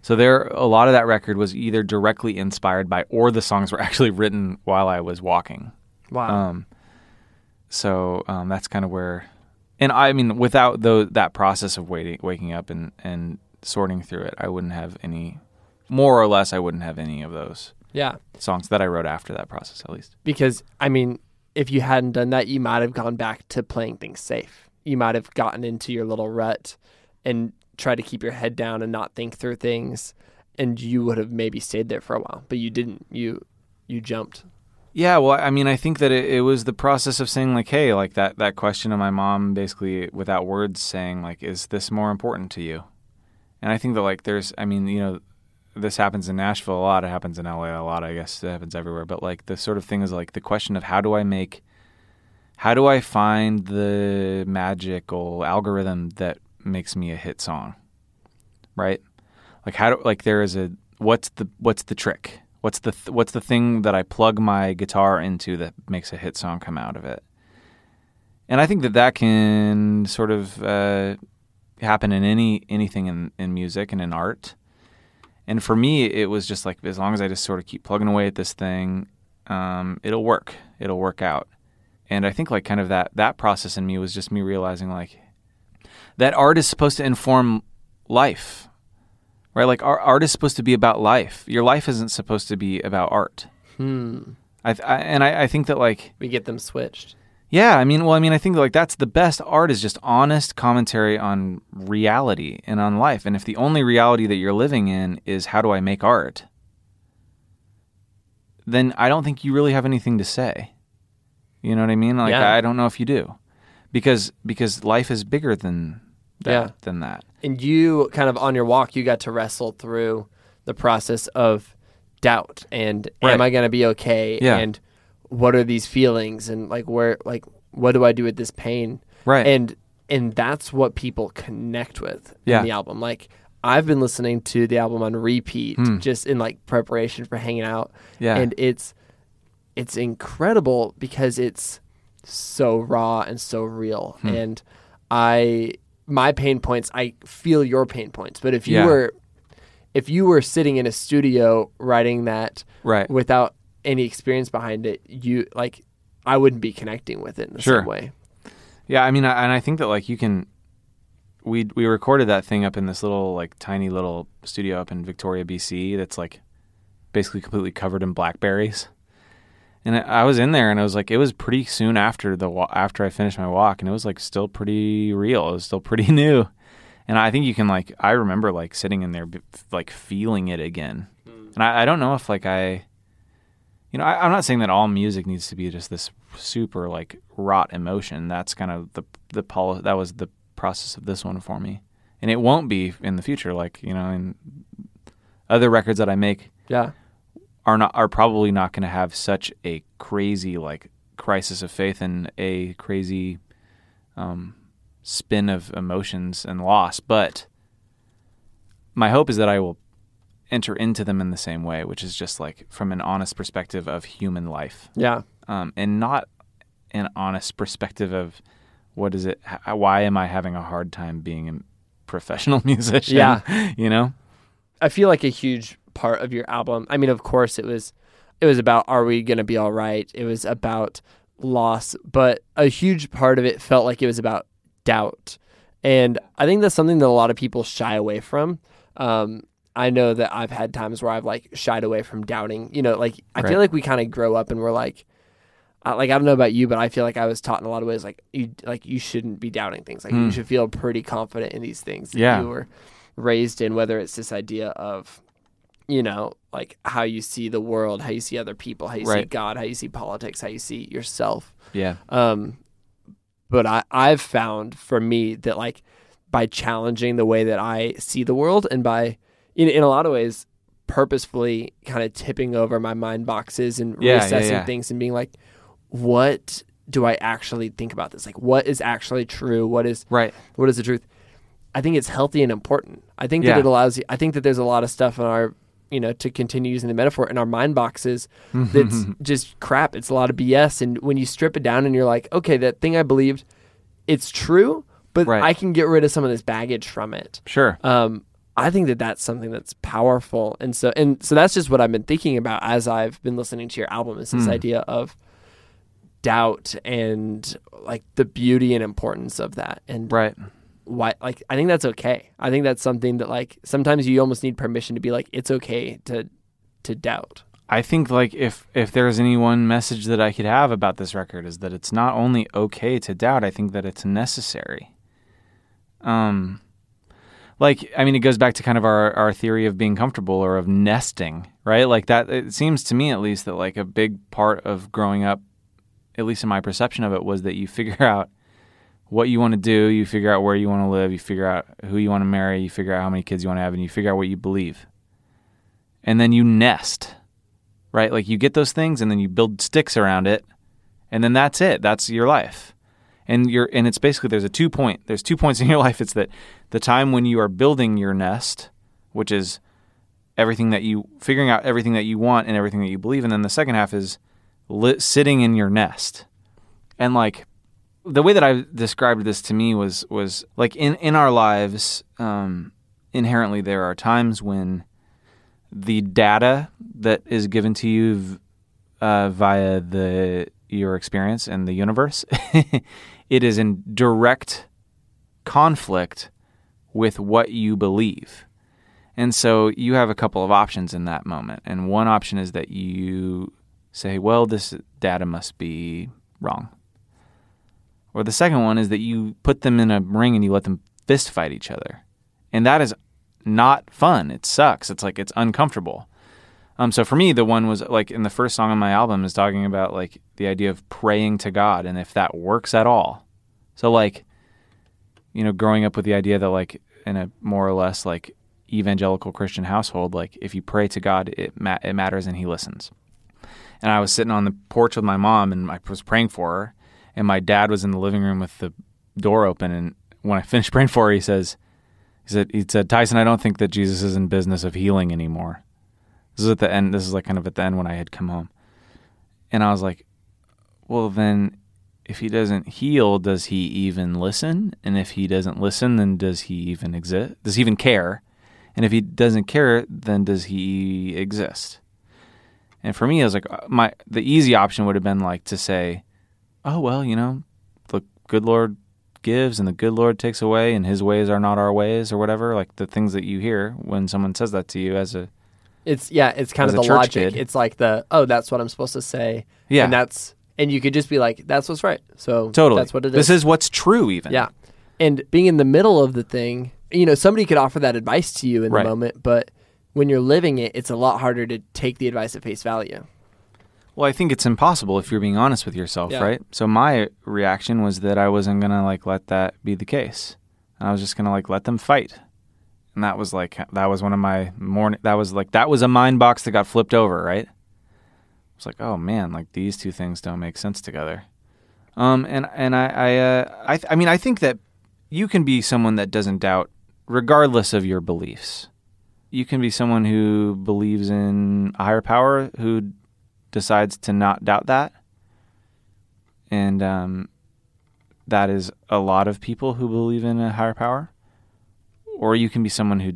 So there a lot of that record was either directly inspired by or the songs were *laughs* actually written while I was walking. Wow. Um so um, that's kind of where and I mean, without the, that process of waiting, waking up and, and sorting through it, I wouldn't have any, more or less, I wouldn't have any of those yeah songs that I wrote after that process, at least. Because I mean, if you hadn't done that, you might have gone back to playing things safe. You might have gotten into your little rut and tried to keep your head down and not think through things, and you would have maybe stayed there for a while. But you didn't. You you jumped. Yeah, well, I mean, I think that it, it, was the process of saying like, hey, like that that question of my mom, basically without words, saying like, is this more important to you? And I think that like, there's, I mean, you know, this happens in Nashville a lot. It happens in LA a lot. I guess it happens everywhere. But like, the sort of thing is like the question of how do I make, how do I find the magical algorithm that makes me a hit song, right? Like how do like there is a what's the what's the trick? What's the th- what's the thing that I plug my guitar into that makes a hit song come out of it? And I think that that can sort of uh, happen in any anything in, in music and in art. And for me, it was just like as long as I just sort of keep plugging away at this thing, um, it'll work. It'll work out. And I think like kind of that that process in me was just me realizing like that art is supposed to inform life right? Like our art is supposed to be about life. Your life isn't supposed to be about art. Hmm. I, I and I, I, think that like we get them switched. Yeah, I mean, well, I mean, I think like that's the best art is just honest commentary on reality and on life. And if the only reality that you're living in is how do I make art, then I don't think you really have anything to say. You know what I mean? Like yeah. I don't know if you do, because because life is bigger than that, yeah. than that and you kind of on your walk, you got to wrestle through the process of doubt and right. am I going to be okay? Yeah. And what are these feelings? And like, where, like, what do I do with this pain? Right. And, and that's what people connect with yeah. in the album. Like, I've been listening to the album on repeat hmm. just in like preparation for hanging out. Yeah. And it's, it's incredible because it's so raw and so real. Hmm. And I, my pain points, I feel your pain points. But if you yeah. were if you were sitting in a studio writing that Right. without any experience behind it, you like I wouldn't be connecting with it in the Sure. same way. Yeah, I mean, I, and I think that like you can, we we recorded that thing up in this little like tiny little studio up in Victoria, BC. That's like basically completely covered in blackberries. And I I was in there, and it was like it was pretty soon after the after I finished my walk, and it was like still pretty real. It was still pretty *laughs* new, and I think you can like I remember like sitting in there, like feeling it again. Mm. And I, I don't know if like I, you know, I, I'm not saying that all music needs to be just this super like wrought emotion. That's kind of the the pol- that was the process of this one for me, and it won't be in the future. Like you know, in other records that I make Yeah. Are not are probably not going to have such a crazy like crisis of faith and a crazy um, spin of emotions and loss. But my hope is that I will enter into them in the same way, which is just like from an honest perspective of human life Yeah. um, and not an honest perspective of what is it? Why am I having a hard time being a professional *laughs* musician? Yeah. you know. I feel like a huge part of your album. I mean, of course, it was it was about are we gonna be all right? It was about loss, but a huge part of it felt like it was about doubt, and I think that's something that a lot of people shy away from. Um, I know that I've had times where I've like shied away from doubting. You know, like I Right. feel like we kind of grow up and we're like. Uh, like I don't know about you, but I feel like I was taught in a lot of ways like you like you shouldn't be doubting things. Like you Hmm. should feel pretty confident in these things that Yeah. you were raised in. Whether it's this idea of you know, like how you see the world, how you see other people, how you see God, how you see politics, how you see yourself. Yeah. Um, but I, I've found for me that like by challenging the way that I see the world and by in, in a lot of ways purposefully kind of tipping over my mind boxes and Yeah, yeah, reassessing yeah. things and being like, what do I actually think about this? Like what is actually true? What is Right. what is the truth? I think it's healthy and important. I think that it allows you. I think that there's a lot of stuff in our, you know, to continue using the metaphor in our mind boxes *laughs* that's just crap. It's a lot of BS. And when you strip it down and you're like, okay, that thing I believed, it's true, but Right. I can get rid of some of this baggage from it. Sure. Um, I think that that's something that's powerful, and so and so that's just what I've been thinking about as I've been listening to your album. Is this Hmm. idea of doubt and like the beauty and importance of that, and Right. Why like I think that's okay. I think that's something that like sometimes you almost need permission to be like it's okay to to doubt. I think like if if there's any one message that I could have about this record is that it's not only okay to doubt, I think that it's necessary. Um like I mean it goes back to kind of our our theory of being comfortable or of nesting, right? Like that it seems to me at least that like a big part of growing up at least in my perception of it was that you figure *laughs* out what you want to do, you figure out where you want to live, you figure out who you want to marry, you figure out how many kids you want to have and you figure out what you believe. And then you nest right? Like you get those things and then you build sticks around it, and then that's it. That's your life. And you're and it's basically there's a two point there's two points *laughs* in your life. It's that the time when you are building your nest, which is everything that you figuring out everything that you want and everything that you believe, and then the second half is li- sitting in your nest. And like the way that I described this to me was was like in in our lives, um, inherently there are times when the data that is given to you uh, via the your experience and the universe, *laughs* it is in direct conflict with what you believe. And so you have a couple of options in that moment. And one option is that you say, well, this data must be wrong. Or the second one is that you put them in a ring and you let them fist fight each other. And that is not fun. It sucks. It's like it's uncomfortable. Um, so for me, the one was like in the first song on my album is talking about like the idea of praying to God and if that works at all. So like, you know, growing up with the idea that like in a more or less like evangelical Christian household, like if you pray to God, it ma- it matters and He listens. And I was sitting on the porch with my mom and I was praying for her, and my dad was in the living room with the door open. And when I finished *laughs* praying for her, he says, he said, he said, Tyson, I don't think that Jesus is in business of healing anymore. This is at the end. This is like kind of at the end when I had come home, and I was like, well, then, if he doesn't heal, does he even listen? And if he doesn't listen, then does he even exist? Does he even care? And if he doesn't care, then does he exist? And for me, I was like, uh, my the easy option would have been like to say, oh well, you know, the good Lord gives and the good Lord takes away, and His ways are not our ways, or whatever. Like the things that you hear when someone says that to you as a It's yeah, it's kind of the logic. kid. It's like the oh, that's what I'm supposed to say. Yeah. and that's and you could just be like, that's what's right. So totally. that's what it is. This is what's true, even. Yeah. And being in the middle of the thing, you know, somebody could offer that advice to you in Right. the moment, but when you're living it, it's a lot harder to take the advice at face value. Well, I think it's impossible if you're being honest with yourself, Yeah. right? So my reaction was that I wasn't gonna like let that be the case. And I was just gonna like let them fight, and that was like that was one of my morning. That was like that was a mind box that got flipped over, right? It's like, oh man, like these two things don't make sense together. Um, and and I I uh, I, th- I mean I think that you can be someone that doesn't doubt, regardless of your beliefs. You can be someone who believes in a higher power who decides to not doubt that. And um, that is a lot of people who believe in a higher power. Or you can be someone who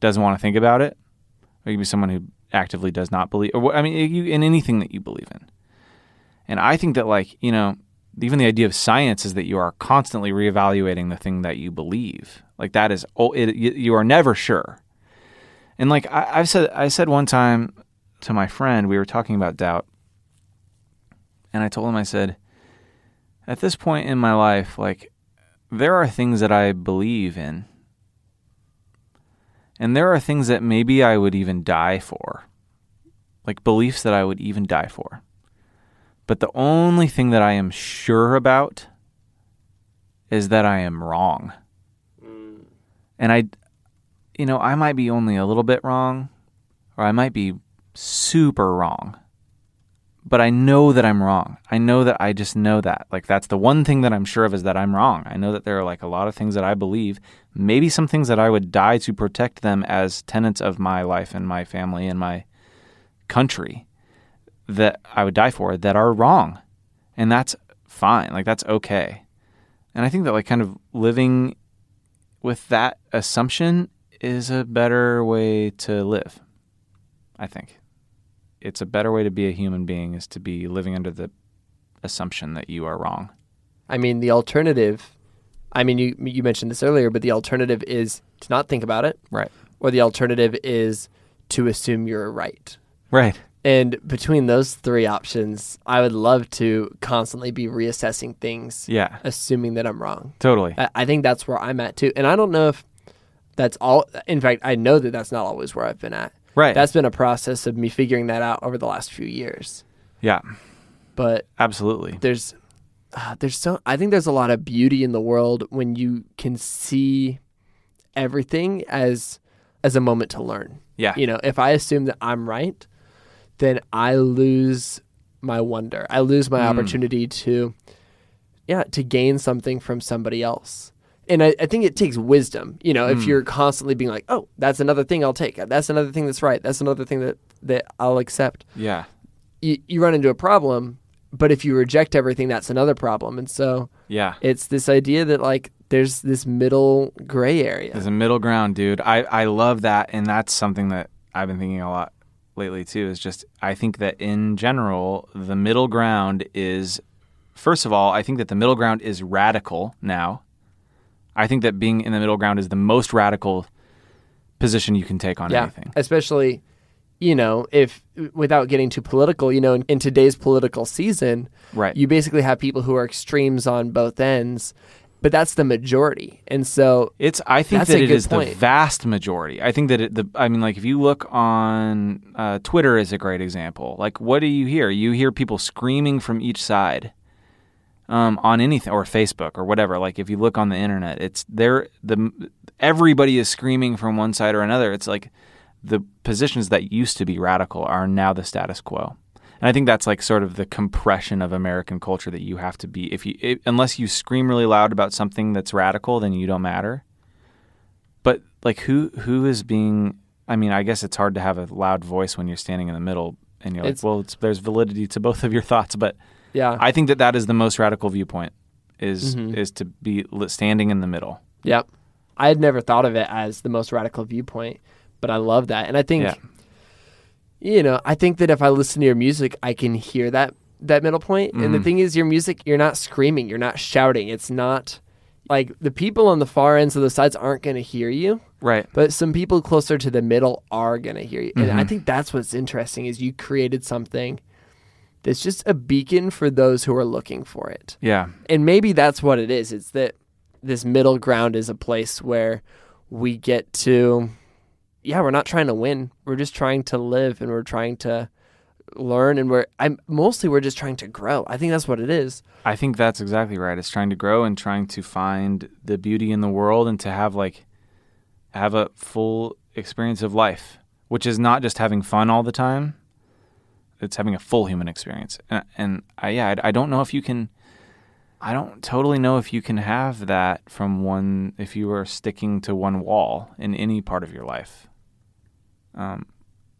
doesn't want to think about it. Or you can be someone who actively does not believe. Or I mean, you, in anything that you believe in. And I think that, like, you know, even the idea of science is that you are constantly reevaluating the thing that you believe. Like that is, oh, it, you, are never sure. And like I, I've said, I said one time to my friend, we were talking about doubt, and I told him, I said, at this point in my life, like there are things that I believe in, and there are things that maybe I would even die for, like beliefs that I would even die for. But the only thing that I am sure about is that I am wrong. Mm. And I, you know, I might be only a little bit wrong, or I might be super wrong. But I know that I'm wrong. I know that I just know that. Like, that's the one thing that I'm sure of is that I'm wrong. I know that there are like a lot of things that I believe, maybe some things that I would die to protect them as tenants of my life and my family and my country that I would die for that are wrong. And that's fine. Like, that's okay. And I think that, like, kind of living with that assumption is a better way to live. I think it's a better way to be a human being is to be living under the assumption that you are wrong. I mean, the alternative. I mean, you you mentioned this earlier, but the alternative is to not think about it, Right. or the alternative is to assume you're right. Right. And between those three options, I would love to constantly be reassessing things, Yeah. assuming that I'm wrong. Totally. I, I think that's where I'm at too. And I don't know if that's all. In fact, I know that that's not always where I've been at. Right. That's been a process of me figuring that out over the last few years. yeah. But Absolutely. there's uh, there's so I think there's a lot of beauty in the world when you can see everything as as a moment to learn. Yeah. You know, if I assume that I'm right, then I lose my wonder. I lose my Mm. opportunity to yeah, to gain something from somebody else. And I, I think it takes wisdom, you know, if Mm. you're constantly being like, Oh, that's another thing I'll take. That's another thing that's right. That's another thing that, that I'll accept Yeah. you, you run into a problem but if you reject everything that's another problem and so Yeah. it's this idea that like there's this middle gray area There's a middle ground, dude. I, I love that. And that's something that I've been thinking a lot lately, too, is just I think that in general, the middle ground is, first of all, I think that the middle ground is radical now. I think that being in the middle ground is the most radical position you can take on yeah anything. especially you know if without getting too political you know in, in today's political season Right. you basically have people who are extremes on both ends but that's the majority and so It's. I think that it is point. the vast majority. I think that it, the. I mean, like if you look on uh, Twitter is a great example. Like, what do you hear? You hear people screaming from each side, um, on anything or Facebook or whatever. Like if you look on the internet, it's there. The everybody is screaming from one side or another. It's like the positions that used to be radical are now the status quo. And I think that's like sort of the compression of American culture that you have to be if you it, unless you scream really loud about something that's radical, then you don't matter. But like who who is being I mean, I guess it's hard to have a loud voice when you're standing in the middle and you're It's- like, well, it's, there's validity to both of your thoughts, but yeah I think that that is the most radical viewpoint is Mhm. is to be standing in the middle. yep I had never thought of it as the most radical viewpoint, but I love that. And I think Yeah. you know, I think that if I listen to your music, I can hear that that middle point. And the Mhm. thing is your music, you're not screaming, you're not shouting. It's not like the people on the far ends of the sides aren't going to hear you, Right. but some people closer to the middle are going to hear you. And I Mhm. think that's what's interesting is you created something that's just a beacon for those who are looking for it Yeah. and maybe that's what it is. It's that this middle ground is a place where we get to, yeah, we're not trying to win. We're just trying to live and we're trying to learn and we're I'm mostly we're just trying to grow. I think that's what it is. I think that's exactly right. It's trying to grow and trying to find the beauty in the world and to have like have a full experience of life, which is not just having fun all the time. It's having a full human experience. And, and I, yeah, I, I don't know if you can. I don't totally know if you can have that from one if you are sticking to one wall in any part of your life. Um,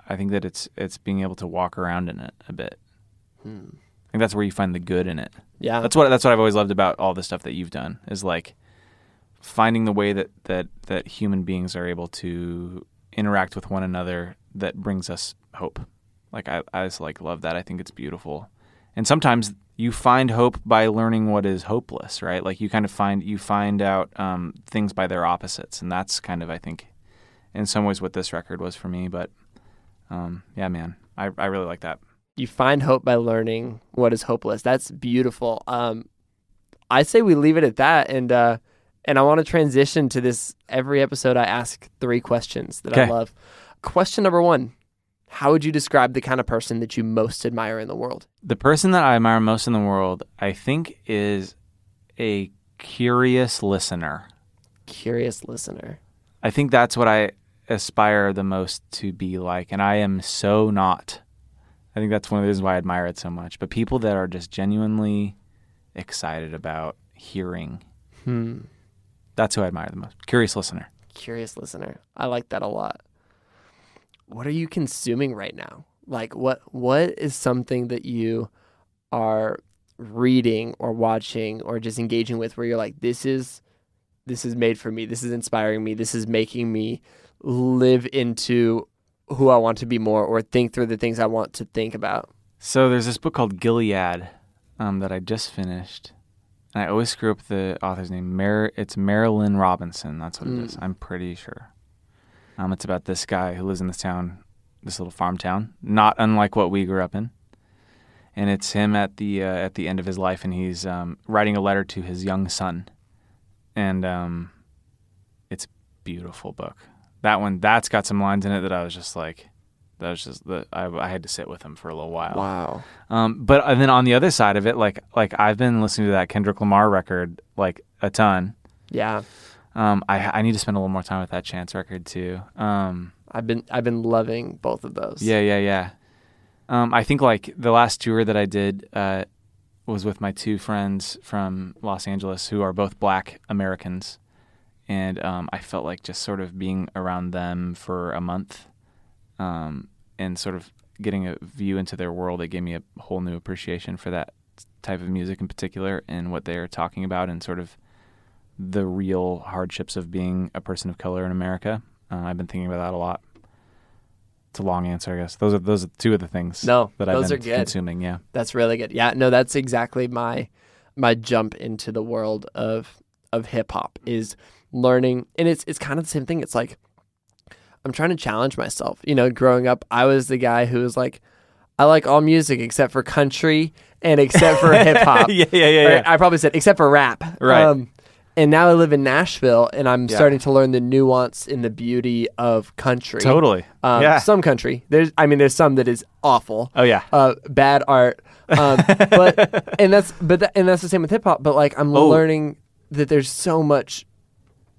I think that it's it's being able to walk around in it a bit. I think that's where you find the good in it. Yeah. That's what that's what I've always loved about all the stuff that you've done is like finding the way that that that human beings are able to interact with one another that brings us hope. Like I I just like love that. I think it's beautiful. And sometimes you find hope by learning what is hopeless, right? Like you kind of find you find out um, things by their opposites, and that's kind of I think in some ways what this record was for me. But um, yeah, man, I I really like that. you find hope by learning what is hopeless. That's beautiful. Um, I say we leave it at that, and uh, and I want to transition to this. Every episode, I ask three questions that I love. Question number one: How would you describe the kind of person that you most admire in the world? The person that I admire most in the world, I think, is a curious listener. Curious listener. I think that's what I aspire the most to be like, and I am so not. I think that's one of the reasons why I admire it so much. But people that are just genuinely excited about hearing, Hmm. that's who I admire the most. Curious listener. Curious listener. I like that a lot. What are you consuming right now? Like what what is something that you are reading or watching or just engaging with where you're like this is this is made for me. This is inspiring me. This is making me live into who I want to be more or think through the things I want to think about. So there's this book called Gilead um, that I just finished. And I always screw up the author's name. Mar- it's Marilynne Robinson. That's what it is. I'm pretty sure. Um, it's about this guy who lives in this town, this little farm town, not unlike what we grew up in. And it's him at the uh, at the end of his life, and he's um, writing a letter to his young son. And um, it's a beautiful book. That one, that's got some lines in it that I was just like, that was just the I, I had to sit with him for a little while. Wow. Um, but and then on the other side of it, like like I've been listening to that Kendrick Lamar record like a ton. Yeah. Um, I I need to spend a little more time with that Chance record too. Um, I've been I've been loving both of those. yeah, yeah, yeah. Um, I think like the last tour that I did uh, was with my two friends from Los Angeles who are both Black Americans, and um, I felt like just sort of being around them for a month, um, and sort of getting a view into their world. It gave me a whole new appreciation for that type of music in particular and what they are talking about and sort of the real hardships of being a person of color in America. Uh, I've been thinking about that a lot. It's a long answer, I guess. Those are those are two of the things No, that those I've are been good. consuming. Yeah, That's really good. Yeah, no, that's exactly my my jump into the world of of hip hop is learning and it's it's kind of the same thing. It's like I'm trying to challenge myself. You know, growing up, I was the guy who was like I like all music except for country and except for *laughs* hip hop. yeah, yeah, yeah, yeah. I probably said except for rap. Um, Right. And now I live in Nashville and I'm Yeah. starting to learn the nuance and the beauty of country. totally. Um, yeah. Some country. There's, I mean, there's some that is awful oh yeah. uh, bad art. Um, *laughs* but and that's but that, and that's the same with hip hop. But like I'm Oh. learning that there's so much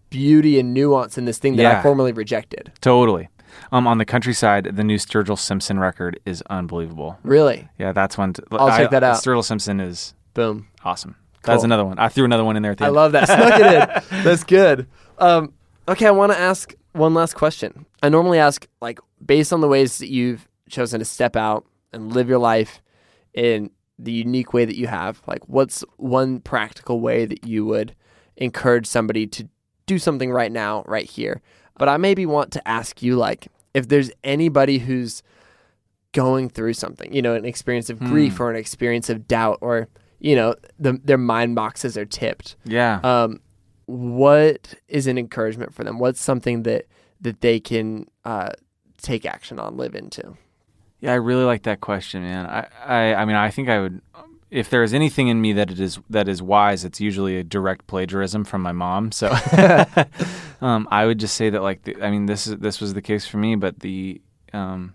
beauty and nuance in this thing that I formerly rejected. Totally. Um, on the countryside, the new Sturgill Simpson record is unbelievable. Really, Yeah, that's one. To, I'll check that out. Sturgill Simpson is boom. awesome. That's Cool. another one. I threw another one in there I end. love that. *laughs* Snuck it in. *laughs* That's good. Um, okay, I want to ask one last question. I normally ask like based on the ways that you've chosen to step out and live your life in the unique way that you have. Like, what's one practical way that you would encourage somebody to do something right now, right here. But I maybe want to ask you, like, if there's anybody who's going through something, you know, an experience of grief Hmm. or an experience of doubt, or you know, the, their mind boxes are tipped. Yeah. Um, what is an encouragement for them? What's something that that they can uh, take action on, live into? Yeah, I really like that question, man. I, I, I mean, I think I would, if there is anything in me that it is that is wise, it's usually a direct plagiarism from my mom. So, *laughs* um, I would just say that, like, the, I mean, this is this was the case for me, but the um,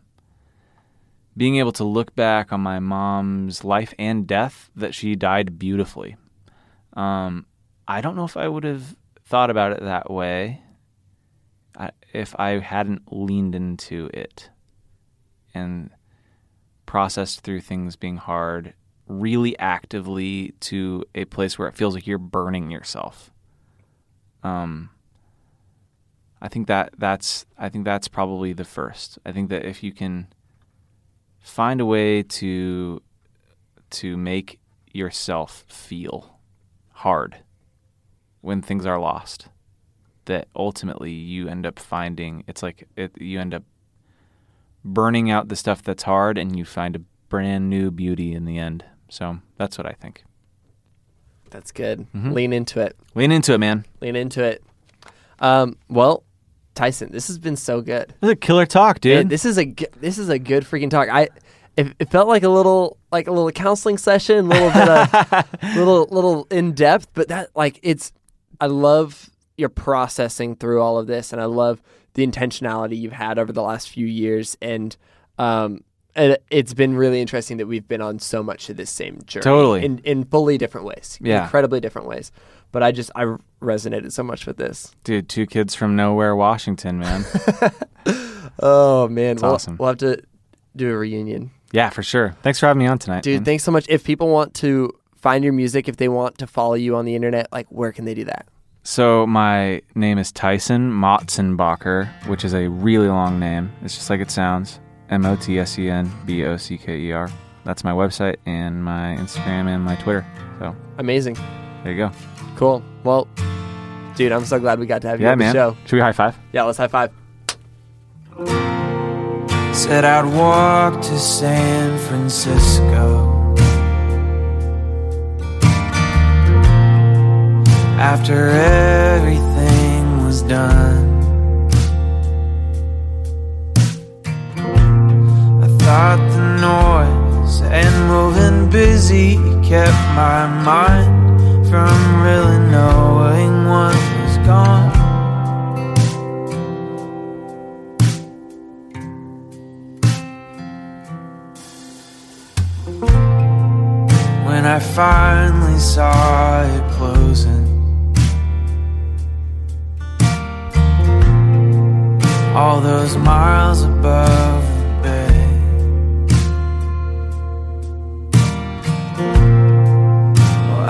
being able to look back on my mom's life and death, that she died beautifully. Um, I don't know if I would have thought about it that way if I hadn't leaned into it and processed through things being hard really actively to a place where it feels like you're burning yourself. Um, I think that that's I think that's probably the first. I think that if you can find a way to to make yourself feel hard when things are lost, that ultimately you end up finding it's like it, you end up burning out the stuff that's hard and you find a brand new beauty in the end. So that's what I think. That's good. Mhm. Lean into it. Lean into it, man. Lean into it. Um, well, Tyson, this has been so good. This is a killer talk, dude. Man, this is a this is a good freaking talk. I it, it felt like a little like a little counseling session, a little bit of *laughs* little little in depth, but that like it's I love your processing through all of this, and I love the intentionality you've had over the last few years, and um. And it's been really interesting that we've been on so much of this same journey, Totally. in in fully different ways, Yeah. incredibly different ways. But I just I resonated so much with this. Dude, two kids from nowhere, Washington, man. *laughs* Oh man, we'll, awesome. we'll have to do a reunion. yeah, for sure. Thanks for having me on tonight. Dude, man. thanks so much. If people want to find your music, if they want to follow you on the internet, like where can they do that? So my name is Tyson Motsenbocker, which is a really long name. It's just like it sounds. M O T S E N B O C K E R. That's my website and my Instagram and my Twitter. So Amazing. there you go. Cool. Well, dude, I'm so glad we got to have you Yeah, on the show. Should we high five? Yeah, let's high five. Said I'd walk to San Francisco. After everything was done, I thought the noise and moving busy kept my mind from really knowing what was gone. when I finally saw it closing. All those miles above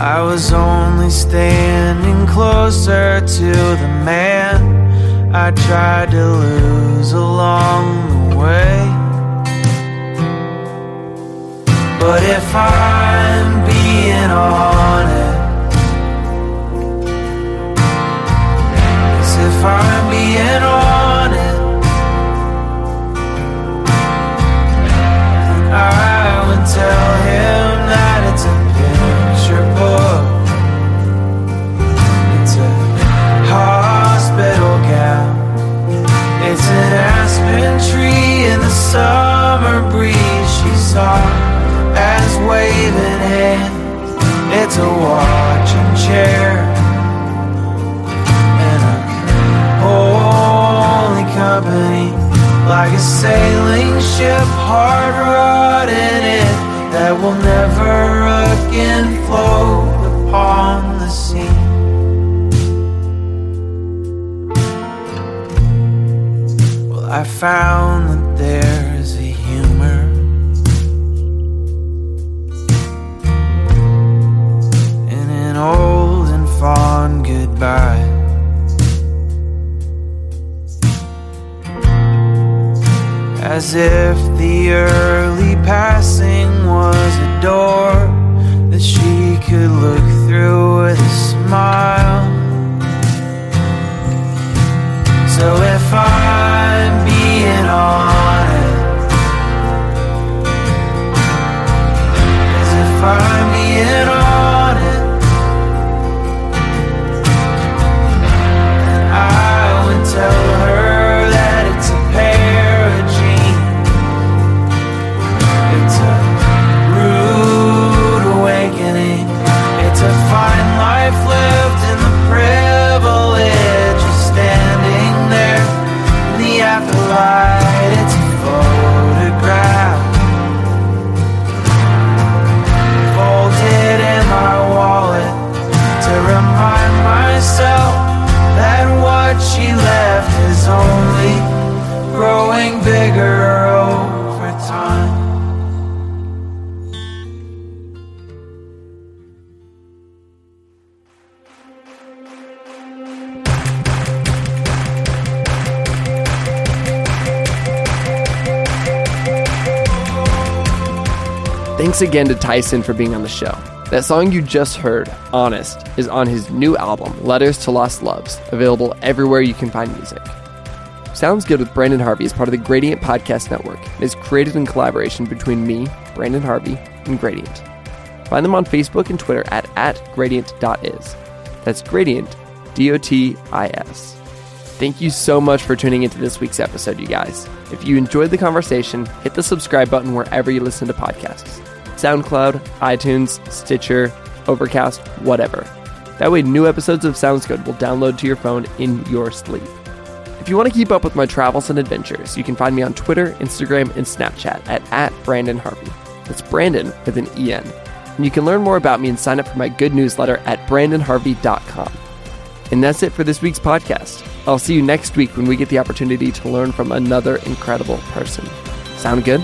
I was only standing closer to the man I tried to lose along the way. But if I'm being honest, if I'm being honest, then I would tell him an aspen tree in the summer breeze. She saw as waving hands. It's a watching chair and a holy company, like a sailing ship, hard rotting in that will never again float upon the sea. I found that there's a humor in an old and fond goodbye. As if the early passing was a door that she could look through with a smile. So if I'm being honest, as if I'm being honest, Thanks again to Tyson for being on the show. That song you just heard, Honest, is on his new album, Letters to Lost Loves, available everywhere you can find music. Sounds Good with Branden Harvey is part of the Gradient Podcast Network and is created in collaboration between me, Branden Harvey, and Gradient. Find them on Facebook and Twitter at, at gradient.is. That's Gradient, D O T I S. Thank you so much for tuning into this week's episode, you guys. If you enjoyed the conversation, hit the subscribe button wherever you listen to podcasts SoundCloud, iTunes, Stitcher, Overcast, whatever. That way, new episodes of Sounds Good will download to your phone in your sleep. If you want to keep up with my travels and adventures, you can find me on Twitter, Instagram, and Snapchat at, at Branden Harvey. That's Branden with an EN. And you can learn more about me and sign up for my good newsletter at brandenharvey.com. And that's it for this week's podcast. I'll see you next week when we get the opportunity to learn from another incredible person. Sound good?